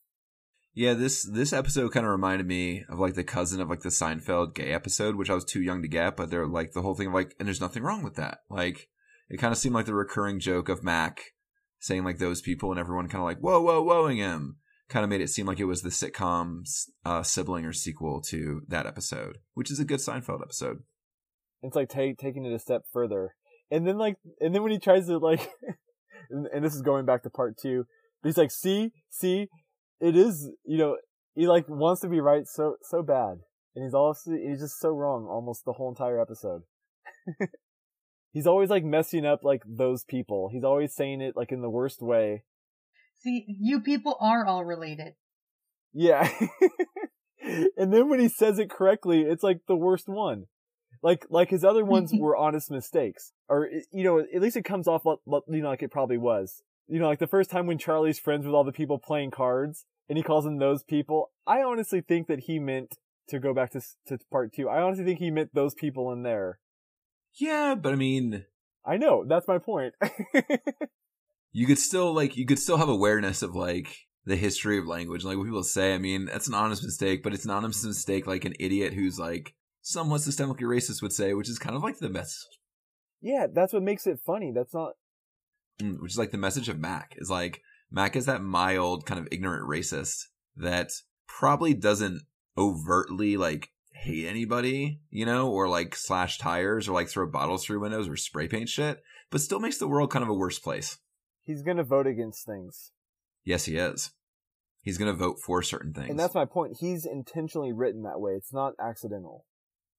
Yeah, this this episode kind of reminded me of like the cousin of like the Seinfeld gay episode, which I was too young to get, but they're like the whole thing of like, and there's nothing wrong with that. Like, it kind of seemed like the recurring joke of Mac saying like those people, and everyone kind of like whoa, whoa, whoaing him. Kind of made it seem like it was the sitcom's uh, sibling or sequel to that episode, which is a good Seinfeld episode. It's like ta- taking it a step further, and then like, and then when he tries to like, and, and this is going back to part two, but he's like, see, see, it is, you know, he like wants to be right so so bad, and he's also he's just so wrong almost the whole entire episode. he's always like messing up like those people. He's always saying it like in the worst way. See, you people are all related. Yeah. and then when he says it correctly, it's like the worst one. Like like his other ones were honest mistakes, or you know, at least it comes off you know like it probably was. You know, like the first time when Charlie's friends with all the people playing cards, and he calls them those people. I honestly think that he meant to go back to to part two. I honestly think he meant those people in there. Yeah, but I mean, I know that's my point. you could still like you could still have awareness of like the history of language like what people say i mean that's an honest mistake but it's an honest mistake like an idiot who's like somewhat systemically racist would say which is kind of like the mess yeah, that's what makes it funny. That's not. mm, which is like the message of mac is like mac is that mild kind of ignorant racist that probably doesn't overtly like hate anybody you know or like slash tires or like throw bottles through windows or spray paint shit but still makes the world kind of a worse place He's gonna vote against things. yes he is he's gonna vote for certain things And that's my point. He's intentionally written that way. It's not accidental.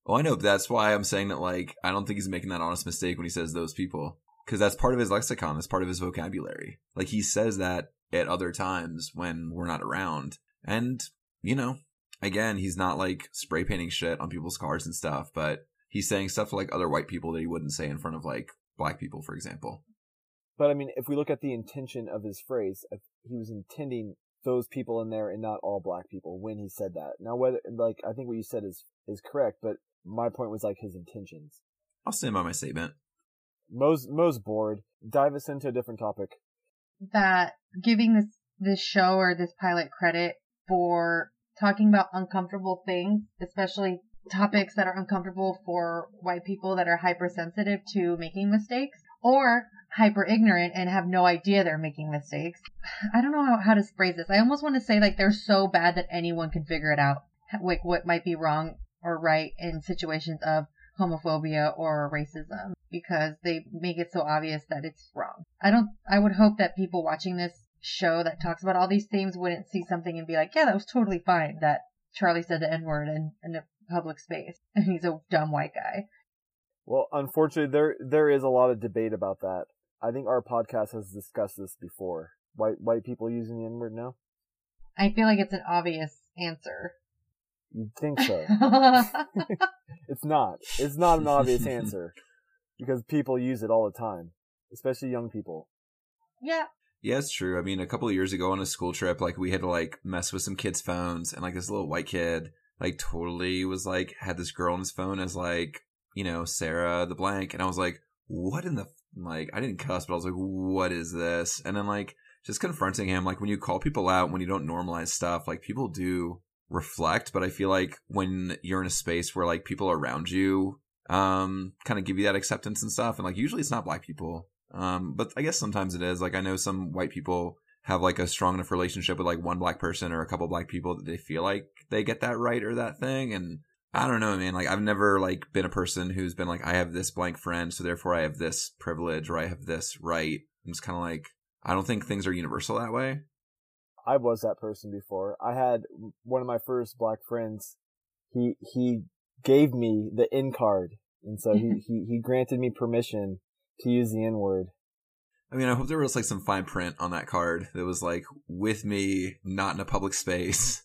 Well, I know, that's why I'm saying that, like, I don't think he's making that honest mistake when he says those people. Because that's part of his lexicon, that's part of his vocabulary. Like, he says that at other times when we're not around. And, you know, again, he's not, like, spray painting shit on people's cars and stuff, but he's saying stuff like, other white people that he wouldn't say in front of, like, black people, for example. But I mean, if we look at the intention of his phrase, he was intending those people in there and not all black people when he said that. Now, whether like I think what you said is is correct, but my point was like his intentions. I'll stand by my statement. Mo's Mo's bored. Dive us into a different topic. That giving this this show or this pilot credit for talking about uncomfortable things, especially topics that are uncomfortable for white people that are hypersensitive to making mistakes or hyper ignorant and have no idea they're making mistakes. I don't know how, how to phrase this. I almost want to say like they're so bad that anyone can figure it out. Like what might be wrong or right in situations of homophobia or racism because they make it so obvious that it's wrong. I don't, I would hope that people watching this show that talks about all these themes wouldn't see something and be like, yeah, that was totally fine that Charlie said the N word in, in a public space and he's a dumb white guy. Well, unfortunately, there there is a lot of debate about that. I think our podcast has discussed this before. White white people using the N word now. I feel like it's an obvious answer. You'd think so. it's not. It's not an obvious answer because people use it all the time, especially young people. yeah. Yeah, it's true. I mean, a couple of years ago on a school trip, like we had to like mess with some kids' phones, and like this little white kid, like totally was like had this girl on his phone as like you know Sarah the blank, and I was like, what in the like? I didn't cuss, but I was like, what is this? And then like just confronting him, like when you call people out when you don't normalize stuff, like people do reflect, but I feel like when you're in a space where like people around you um kind of give you that acceptance and stuff, and like usually it's not black people um, but I guess sometimes it is. Like I know some white people have like a strong enough relationship with like one black person or a couple black people that they feel like they get that right or that thing. And I don't know, man. Like I've never like been a person who's been like, I have this blank friend, so therefore I have this privilege or I have this right. I'm just kind of like, I don't think things are universal that way. I was that person before. I had one of my first black friends. He he gave me the N card, and so he mm-hmm. he he granted me permission to use the N word. I mean, I hope there was like some fine print on that card that was like with me, not in a public space.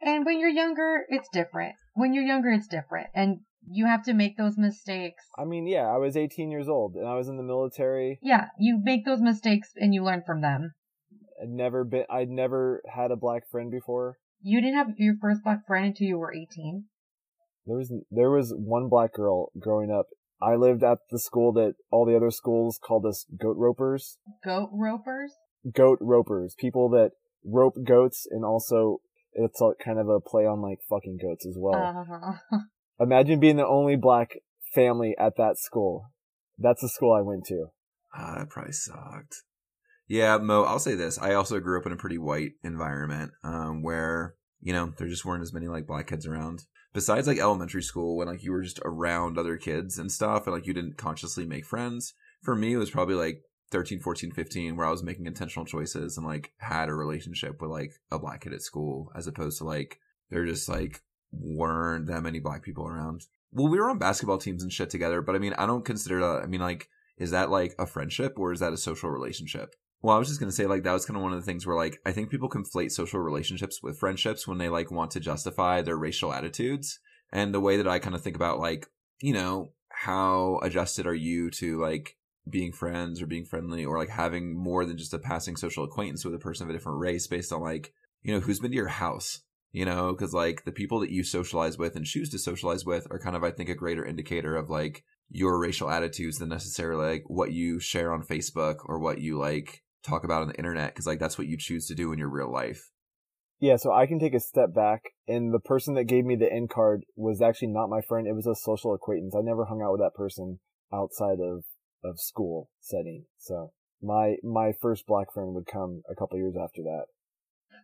And when you're younger, it's different. When you're younger, it's different. And you have to make those mistakes. I mean, yeah, I was 18 years old and I was in the military. Yeah, you make those mistakes and you learn from them. I'd never been, I'd never had a black friend before. You didn't have your first black friend until you were 18. There was, there was one black girl growing up. I lived at the school that all the other schools called us goat ropers. Goat ropers? Goat ropers. People that rope goats and also it's a, kind of a play on like fucking goats as well. Uh-huh. Imagine being the only black family at that school. That's the school I went to. Ah, that probably sucked. Yeah, Mo, I'll say this. I also grew up in a pretty white environment, um, where, you know, there just weren't as many like black kids around. Besides like elementary school when like you were just around other kids and stuff and like you didn't consciously make friends. For me, it was probably like 13, 14, 15 where I was making intentional choices and like had a relationship with like a black kid at school as opposed to like there just like weren't that many black people around. Well, we were on basketball teams and shit together, but I mean, I don't consider that, I mean, like, is that like a friendship or is that a social relationship? Well, I was just going to say, like, that was kind of one of the things where, like, I think people conflate social relationships with friendships when they, like, want to justify their racial attitudes. And the way that I kind of think about, like, you know, how adjusted are you to, like, being friends or being friendly or, like, having more than just a passing social acquaintance with a person of a different race based on, like, you know, who's been to your house? You know, because, like, the people that you socialize with and choose to socialize with are kind of, I think, a greater indicator of, like, your racial attitudes than necessarily, like, what you share on Facebook or what you, like, talk about on the internet because like that's what you choose to do in your real life. Yeah, so I can take a step back, and the person that gave me the N card was actually not my friend. It was a social acquaintance. I never hung out with that person outside of of school setting. So my my first black friend would come a couple years after that.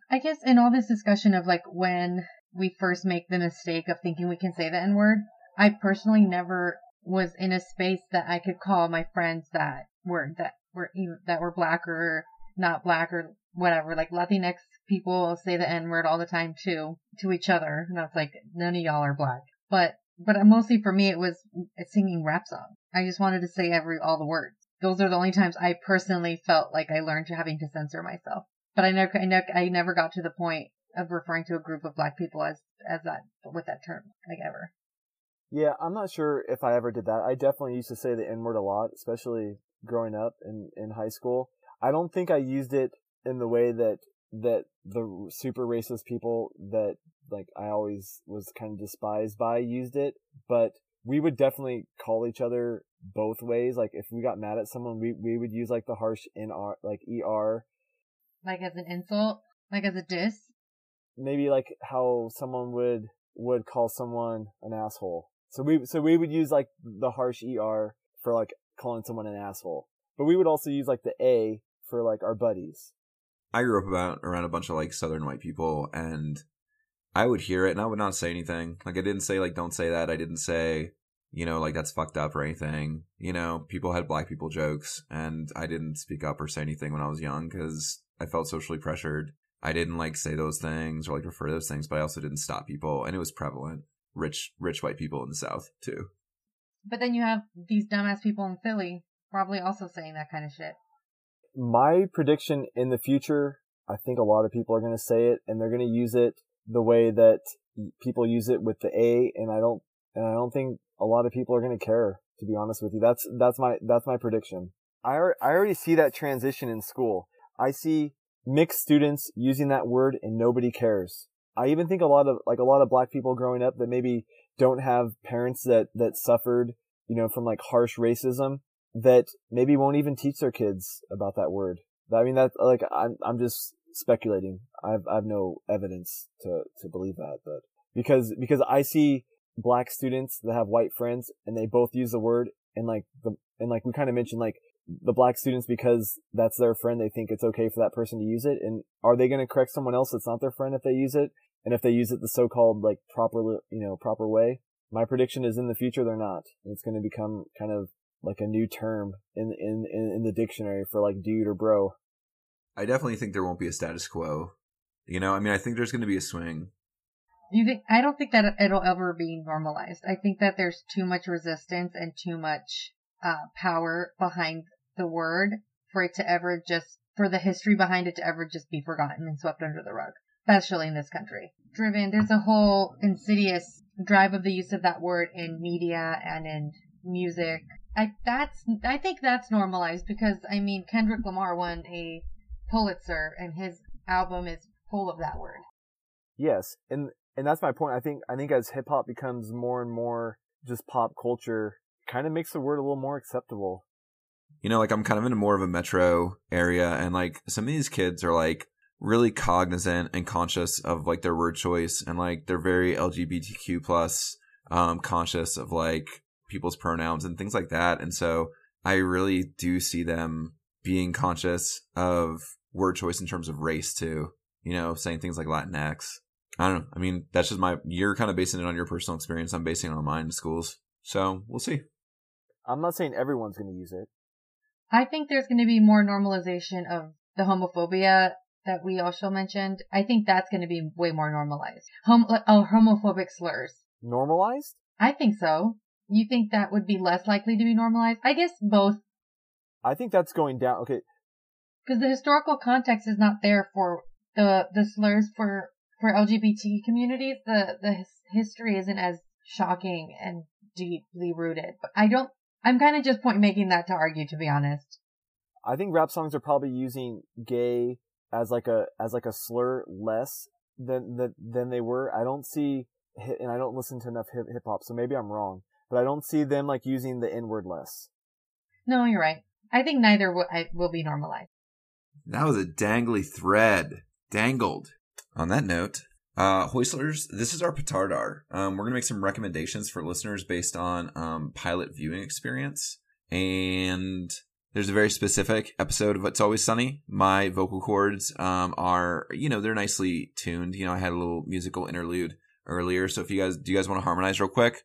I guess in all this discussion of like when we first make the mistake of thinking we can say the N word, I personally never was in a space that I could call my friends that were that were that were black or not black or whatever. Like Latinx people say the N word all the time too to each other, and I was like, none of y'all are black. But but mostly for me, it was singing rap songs. I just wanted to say every all the words. Those are the only times I personally felt like I learned to having to censor myself. But I never, I never, I never got to the point of referring to a group of black people as as that with that term, like ever. Yeah, I'm not sure if I ever did that. I definitely used to say the N word a lot, especially growing up in, in high school. I don't think I used it in the way that, that the super racist people that like I always was kind of despised by used it, but we would definitely call each other both ways. Like if we got mad at someone, we, we would use like the harsh NR, like ER. Like as an insult? Like as a diss? Maybe like how someone would, would call someone an asshole. So we, so we would use like the harsh ER for like calling someone an asshole. But we would also use like the A for like our buddies. I grew up about around a bunch of like southern white people and I would hear it and I would not say anything. Like I didn't say like don't say that. I didn't say, you know, like that's fucked up or anything. You know, people had black people jokes and I didn't speak up or say anything when I was young cuz I felt socially pressured. I didn't like say those things or like refer to those things, but I also didn't stop people and it was prevalent. Rich rich white people in the south too. But then you have these dumbass people in Philly probably also saying that kind of shit. My prediction in the future, I think a lot of people are going to say it and they're going to use it the way that people use it with the A and I don't and I don't think a lot of people are going to care to be honest with you. That's that's my that's my prediction. I I already see that transition in school. I see mixed students using that word and nobody cares. I even think a lot of like a lot of black people growing up that maybe don't have parents that, that suffered, you know, from like harsh racism that maybe won't even teach their kids about that word. I mean, that like, I'm, I'm just speculating. I've, I've no evidence to, to believe that, but because, because I see black students that have white friends and they both use the word and like the, and like we kind of mentioned, like the black students because that's their friend, they think it's okay for that person to use it. And are they going to correct someone else that's not their friend if they use it? And if they use it the so-called like proper, you know, proper way, my prediction is in the future they're not. It's going to become kind of like a new term in, in, in, in the dictionary for like dude or bro. I definitely think there won't be a status quo. You know, I mean, I think there's going to be a swing. You think? I don't think that it'll ever be normalized. I think that there's too much resistance and too much uh, power behind the word for it to ever just for the history behind it to ever just be forgotten and swept under the rug, especially in this country. Driven, there's a whole insidious drive of the use of that word in media and in music. I that's I think that's normalized because I mean Kendrick Lamar won a Pulitzer and his album is full of that word. Yes, and and that's my point. I think I think as hip hop becomes more and more just pop culture, kind of makes the word a little more acceptable. You know, like I'm kind of in more of a metro area, and like some of these kids are like really cognizant and conscious of like their word choice, and like they're very LGBTQ plus um, conscious of like people's pronouns and things like that. And so I really do see them being conscious of word choice in terms of race too. You know, saying things like Latinx. I don't know. I mean, that's just my. You're kind of basing it on your personal experience. I'm basing it on mine in schools. So we'll see. I'm not saying everyone's going to use it. I think there's going to be more normalization of the homophobia that we also mentioned. I think that's going to be way more normalized. Hom- uh, oh, homophobic slurs. Normalized? I think so. You think that would be less likely to be normalized? I guess both. I think that's going down. Okay. Because the historical context is not there for the the slurs for for LGBT communities. The the his- history isn't as shocking and deeply rooted. But I don't. I'm kind of just point making that to argue, to be honest. I think rap songs are probably using gay as like a as like a slur less than than than they were. I don't see hi- and I don't listen to enough hip hop, so maybe I'm wrong. But I don't see them like using the N word less. No, you're right. I think neither will, I, will be normalized. That was a dangly thread. Dangled. On that note, uh, Hoistlers, this is our petardar. Um, we're going to make some recommendations for listeners based on um, pilot viewing experience. And there's a very specific episode of It's Always Sunny. My vocal cords um, are, you know, they're nicely tuned. You know, I had a little musical interlude earlier. So if you guys, do you guys want to harmonize real quick?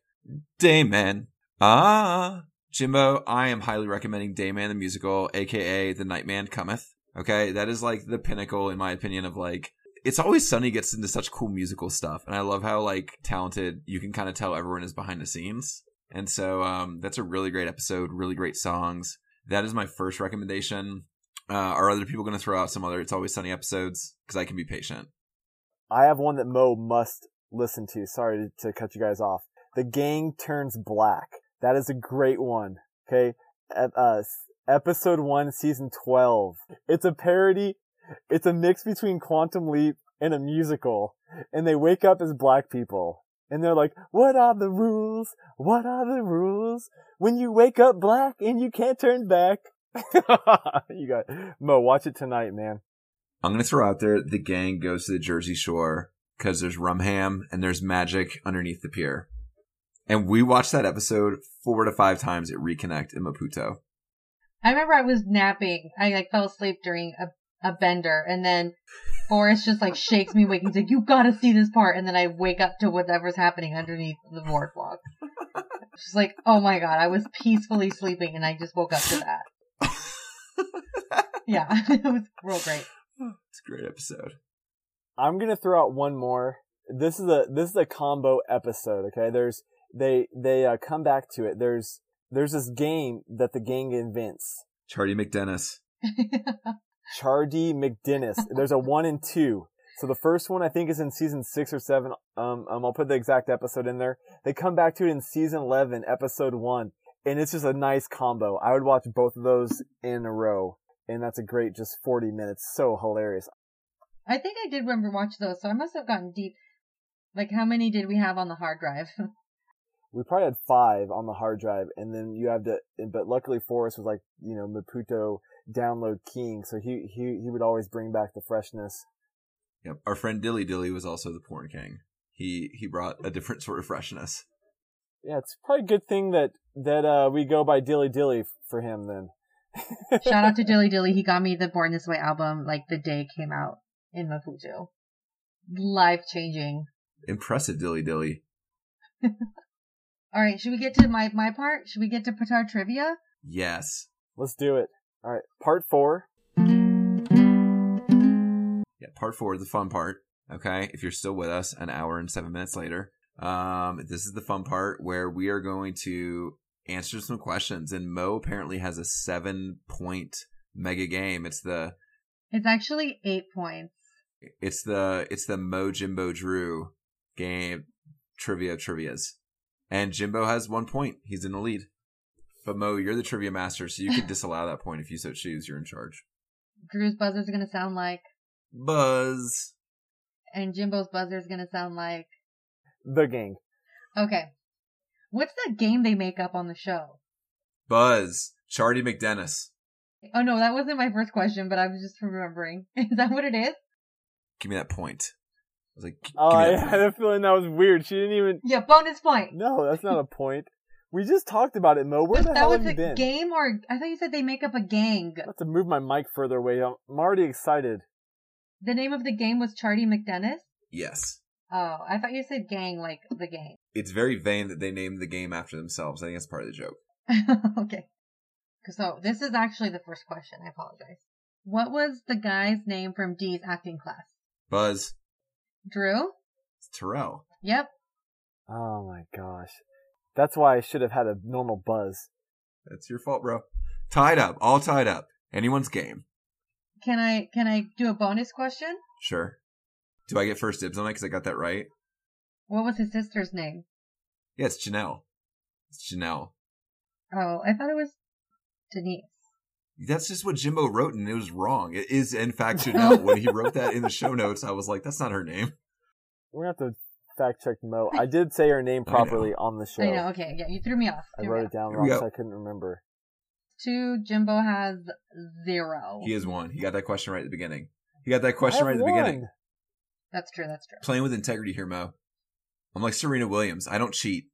Dayman. Ah. Jimbo, I am highly recommending Dayman the musical, aka The Nightman Cometh. Okay, that is like the pinnacle, in my opinion, of like it's always sunny gets into such cool musical stuff, and I love how like talented you can kind of tell everyone is behind the scenes. And so um, that's a really great episode, really great songs. That is my first recommendation. Uh, are other people going to throw out some other It's Always Sunny episodes? Because I can be patient. I have one that Mo must listen to. Sorry to, to cut you guys off. The Gang Turns Black. That is a great one. Okay. Uh, episode one, season 12. It's a parody. It's a mix between Quantum Leap and a musical. And they wake up as black people. And they're like, what are the rules? What are the rules? When you wake up black and you can't turn back. you got, Mo, watch it tonight, man. I'm going to throw out there the gang goes to the Jersey Shore because there's rumham and there's magic underneath the pier. And we watched that episode four to five times at Reconnect in Maputo. I remember I was napping. I like fell asleep during a, a bender and then Forrest just like shakes me awake. He's like, you gotta see this part. And then I wake up to whatever's happening underneath the boardwalk. She's like, oh my god, I was peacefully sleeping and I just woke up to that. Yeah, it was real great. It's a great episode. I'm gonna throw out one more. This is a this is a combo episode. Okay, there's they they uh, come back to it. There's there's this game that the gang invents. Chardee MacDennis. Chardee MacDennis. There's a one and two. So the first one I think is in season six or seven. Um, um, I'll put the exact episode in there. They come back to it in season eleven, episode one, and it's just a nice combo. I would watch both of those in a row, and that's a great just forty minutes. So hilarious. I think I did remember watch those, so I must have gotten deep. Like, how many did we have on the hard drive? we probably had five on the hard drive, and then you have to. But luckily, Forrest was like you know Maputo download king, so he he he would always bring back the freshness. Yep. Our friend Dilly Dilly was also the porn king. He he brought a different sort of freshness. Yeah, it's probably a good thing that that uh we go by Dilly Dilly for him then. Shout out to Dilly Dilly. He got me the Born This Way album like the day it came out in Maputo. Life changing. Impressive Dilly Dilly. All right, should we get to my my part? Should we get to Petard trivia? Yes. Let's do it. All right, part four. Yeah, part four, the fun part. Okay, if you're still with us, an hour and seven minutes later, um, this is the fun part where we are going to answer some questions. And Mo apparently has a seven point mega game. It's the It's actually eight points. it's the it's the Mo Jimbo Drew game trivia trivias, and Jimbo has one point. He's in the lead. But Mo, you're the trivia master, so you can disallow that point if you so choose. You're in charge. Drew's buzzer is gonna sound like, Buzz. and Jimbo's buzzer is gonna sound like. The gang. Okay. What's that game they make up on the show? Buzz. Chardee MacDennis. Oh no, that wasn't my first question, but I was just remembering. Is that what it is? Give me that point. I was like, Oh, I that had a feeling that was weird. She didn't even. Yeah, bonus point. No, that's not a point. We just talked about it, Mo. Where But the that hell was have you a been? game, or I thought you said they make up a gang. I have to move my mic further away. I'm I'm already excited. The name of the game was Chardee MacDennis. Yes. Oh, I thought you said gang like the gang. It's very vain that they named the game after themselves. I think that's part of the joke. okay. So this is actually the first question. I apologize. What was the guy's name from Dee's acting class? Buzz. Drew? It's Terrell. Yep. Oh my gosh. That's why I should have had a normal buzz. That's your fault, bro. Tied up. All tied up. Anyone's game. Can I can I do a bonus question? Sure. Do I get first dibs on it because I got that right? What was his sister's name? Yeah, it's Janelle. It's Janelle. Oh, I thought it was Denise. That's just what Jimbo wrote, and it was wrong. It is, in fact, Janelle. when he wrote that in the show notes, I was like, that's not her name. We're gonna have to fact check Mo. I did say her name I know. properly on the show. I know. Okay, yeah, you threw me off. I Threw me wrote off. it down Here wrong, go. so I couldn't remember. Two. Jimbo has zero. He is one. He got that question right at the beginning. He got that question I right at have the beginning. one. That's true. That's true. Playing with integrity here, Mo. I'm like Serena Williams. I don't cheat.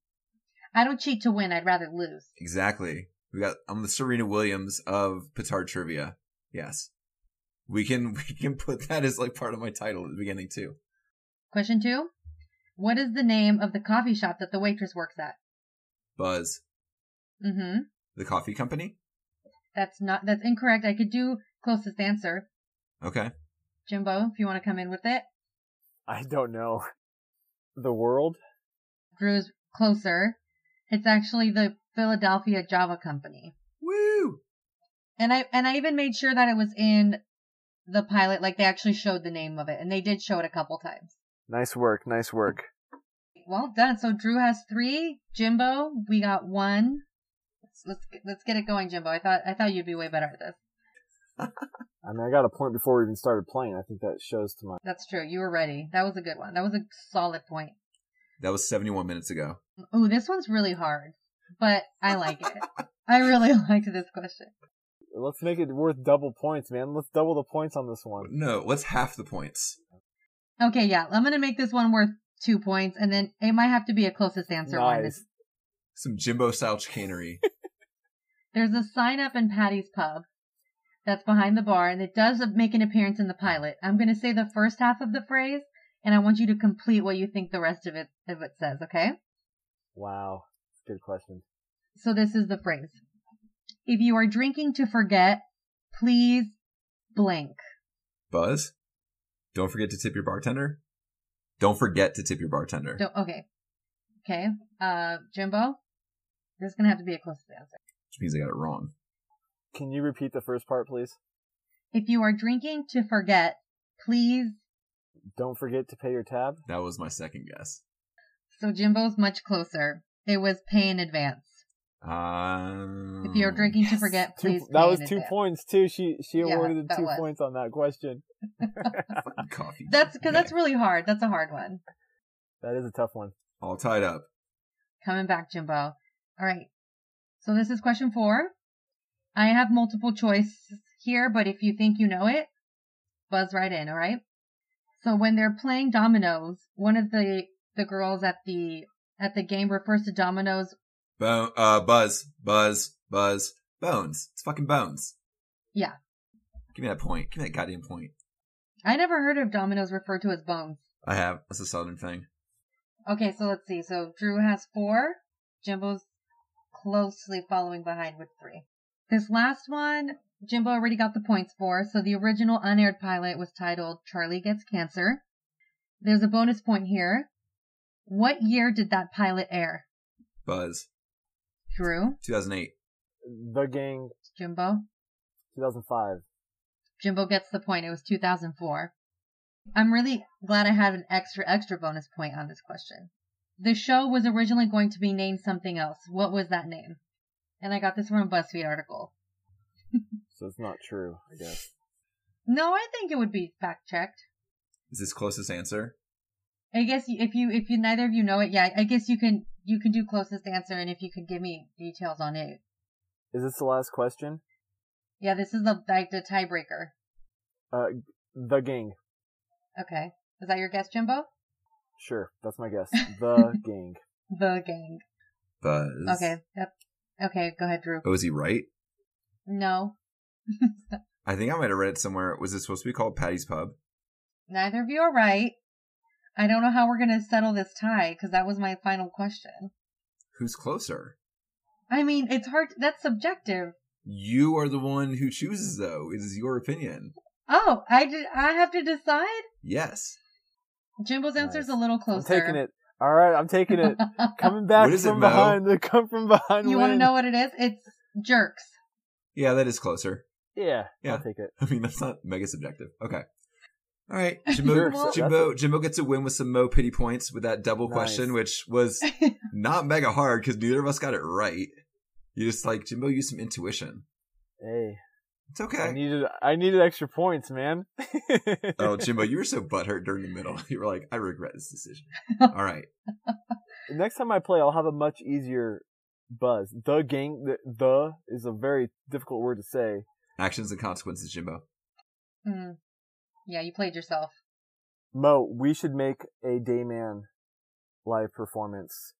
I don't cheat to win. I'd rather lose. Exactly. We got. I'm the Serena Williams of Petard trivia. Yes. We can we can put that as like part of my title at the beginning too. Question two. What is the name of the coffee shop that the waitress works at? Buzz, Mm-hmm. the coffee company. That's not. That's incorrect. I could do closest answer. Okay. Jimbo, if you want to come in with it. I don't know. The world? Drew's closer. It's actually the Philadelphia Java Company. Woo! And I and I even made sure that it was in the pilot, like they actually showed the name of it, and they did show it a couple times. Nice work, nice work. Well done. So Drew has three. Jimbo, we got one. Let's let's, get- let's get it going, Jimbo. I thought I thought you'd be way better at this. I mean, I got a point before we even started playing. I think that shows to my. That's true. You were ready. That was a good one. That was a solid point. That was 71 minutes ago. Ooh, this one's really hard, but I like it. I really liked this question. Let's make it worth double points, man. Let's double the points on this one. No, let's half the points? Okay, yeah, I'm gonna make this one worth two points, and then it might have to be a closest answer one. Some Jimbo style chicanery. There's a sign up in Patty's Pub that's behind the bar, and it does make an appearance in the pilot. I'm gonna say the first half of the phrase, and I want you to complete what you think the rest of it of it says. Okay? Wow. Good question. So this is the phrase. If you are drinking to forget, please blink. Buzz, don't forget to tip your bartender. Don't forget to tip your bartender. Don't, okay. Okay. Uh, Jimbo, this is gonna have to be a closest answer. Which means I got it wrong. Can you repeat the first part, please? If you are drinking to forget, please. Don't forget to pay your tab. That was my second guess. So Jimbo's much closer. It was pay in advance. Um, If you're drinking to yes. forget, Two, please. that was two advance. points too. She she Yeah, awarded two was. points on that question. Coffee. That's because that's really hard. That's a hard one. That is a tough one. all tied up. Coming back, Jimbo. All right. So this is question four. I have multiple choice here, but if you think you know it, buzz right in. All right. So when they're playing dominoes, one of the the girls at the at the game refers to dominoes. Bo- uh, Buzz, Buzz, Buzz, Bones. It's fucking Bones. Yeah. Give me that point. Give me that goddamn point. I never heard of dominoes referred to as bones. I have. That's a southern thing. Okay, so let's see. So Drew has four. Jimbo's closely following behind with three. This last one, Jimbo already got the points for, so the original unaired pilot was titled Charlie Gets Cancer. There's a bonus point here. What year did that pilot air? Buzz. Drew, 2008. The Gang, Jimbo. 2005. Jimbo gets the point. It was 2004. I'm really glad I had an extra, extra bonus point on this question. The show was originally going to be named something else. What was that name? And I got this from a BuzzFeed article. So it's not true, I guess. No, I think it would be fact checked. Is this closest answer? I guess if you if you neither of you know it, yeah, I guess you can you can do closest answer, and if you could give me details on it, Is this the last question? yeah, this is the like the tiebreaker. Uh, The Gang. Okay, is that your guess, Jimbo? Sure, that's my guess. The Gang. The gang. Buzz. Okay, yep. Okay, go ahead, Drew. Oh, is he right? No, I think I might have read it somewhere. Was it supposed to be called Patty's Pub? neither of you are right. I don't know how we're gonna settle this tie because that was my final question. Who's closer? I mean, it's hard. That's subjective. You are the one who chooses, though. It is your opinion. Oh, I did. I have to decide. Yes. Jimbo's answer is Nice. a little I'm closer. taking it. All right, I'm taking it. Coming back What is it, from Mo? behind. The come from behind. you want to know what it is? It's jerks. Yeah, that is closer. Yeah, Yeah. I'll take it. I mean, that's not mega subjective. Okay. All right. Jimbo, Sure, so Jimbo, Jimbo gets a win with some Mo pity points with that double Nice. question, which was not mega hard because neither of us got it right. You just like, Jimbo used some intuition. Hey, It's okay. I needed I needed extra points, man. Oh, Jimbo, you were so butthurt during the middle. You were like, I regret this decision. All right. Next time I play, I'll have a much easier buzz. The gang. The, the is a very difficult word to say. Actions and consequences, Jimbo. Hmm. Yeah, you played yourself. Mo, we should make a Dayman live performance.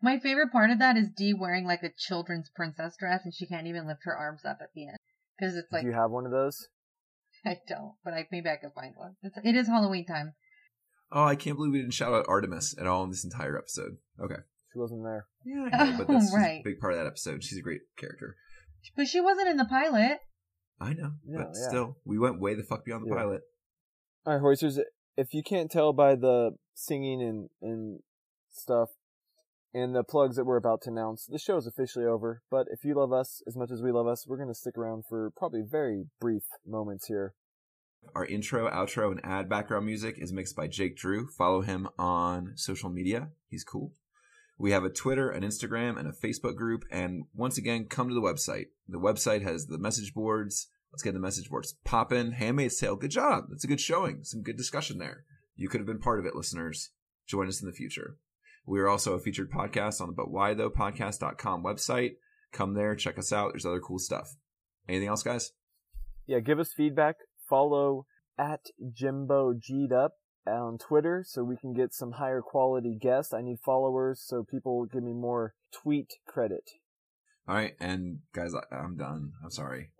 My favorite part of that is Dee wearing like a children's princess dress and she can't even lift her arms up at the end. Because it's like, Do you have one of those? I don't, but I maybe I could find one. It's, it is Halloween time. Oh, I can't believe we didn't shout out Artemis at all in this entire episode. Okay. She wasn't there. Yeah, I know, but that's right. a big part of that episode. She's a great character. But she wasn't in the pilot. I know, No, but yeah. still, we went way the fuck beyond the Yeah. pilot. All right, hoisters. If you can't tell by the singing and and stuff, and the plugs that we're about to announce, the show is officially over. But if you love us as much as we love us, we're gonna stick around for probably very brief moments here. Our intro, outro, and ad background music is mixed by Jake Drew. Follow him on social media. He's cool. We have a Twitter, an Instagram, and a Facebook group. And once again, come to the website. The website has the message boards. Let's get the message boards popping. Handmaid's Tale, good job. That's a good showing. Some good discussion there. You could have been part of it, listeners. Join us in the future. We are also a featured podcast on the But Why Though podcast.com website. Come there, check us out. There's other cool stuff. Anything else, guys? Yeah, give us feedback. Follow at Jimbo G'd up on Twitter so we can get some higher quality guests. I need followers so people give me more tweet credit. All right, and guys, I'm done. I'm sorry.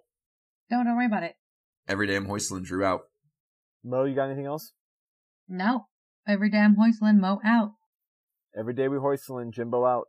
No, don't worry about it. Every day I'm hoistling Drew out. Mo, you got anything else? No. Every damn Hoistlin Mo out. Every day we hoistlin', Jimbo out.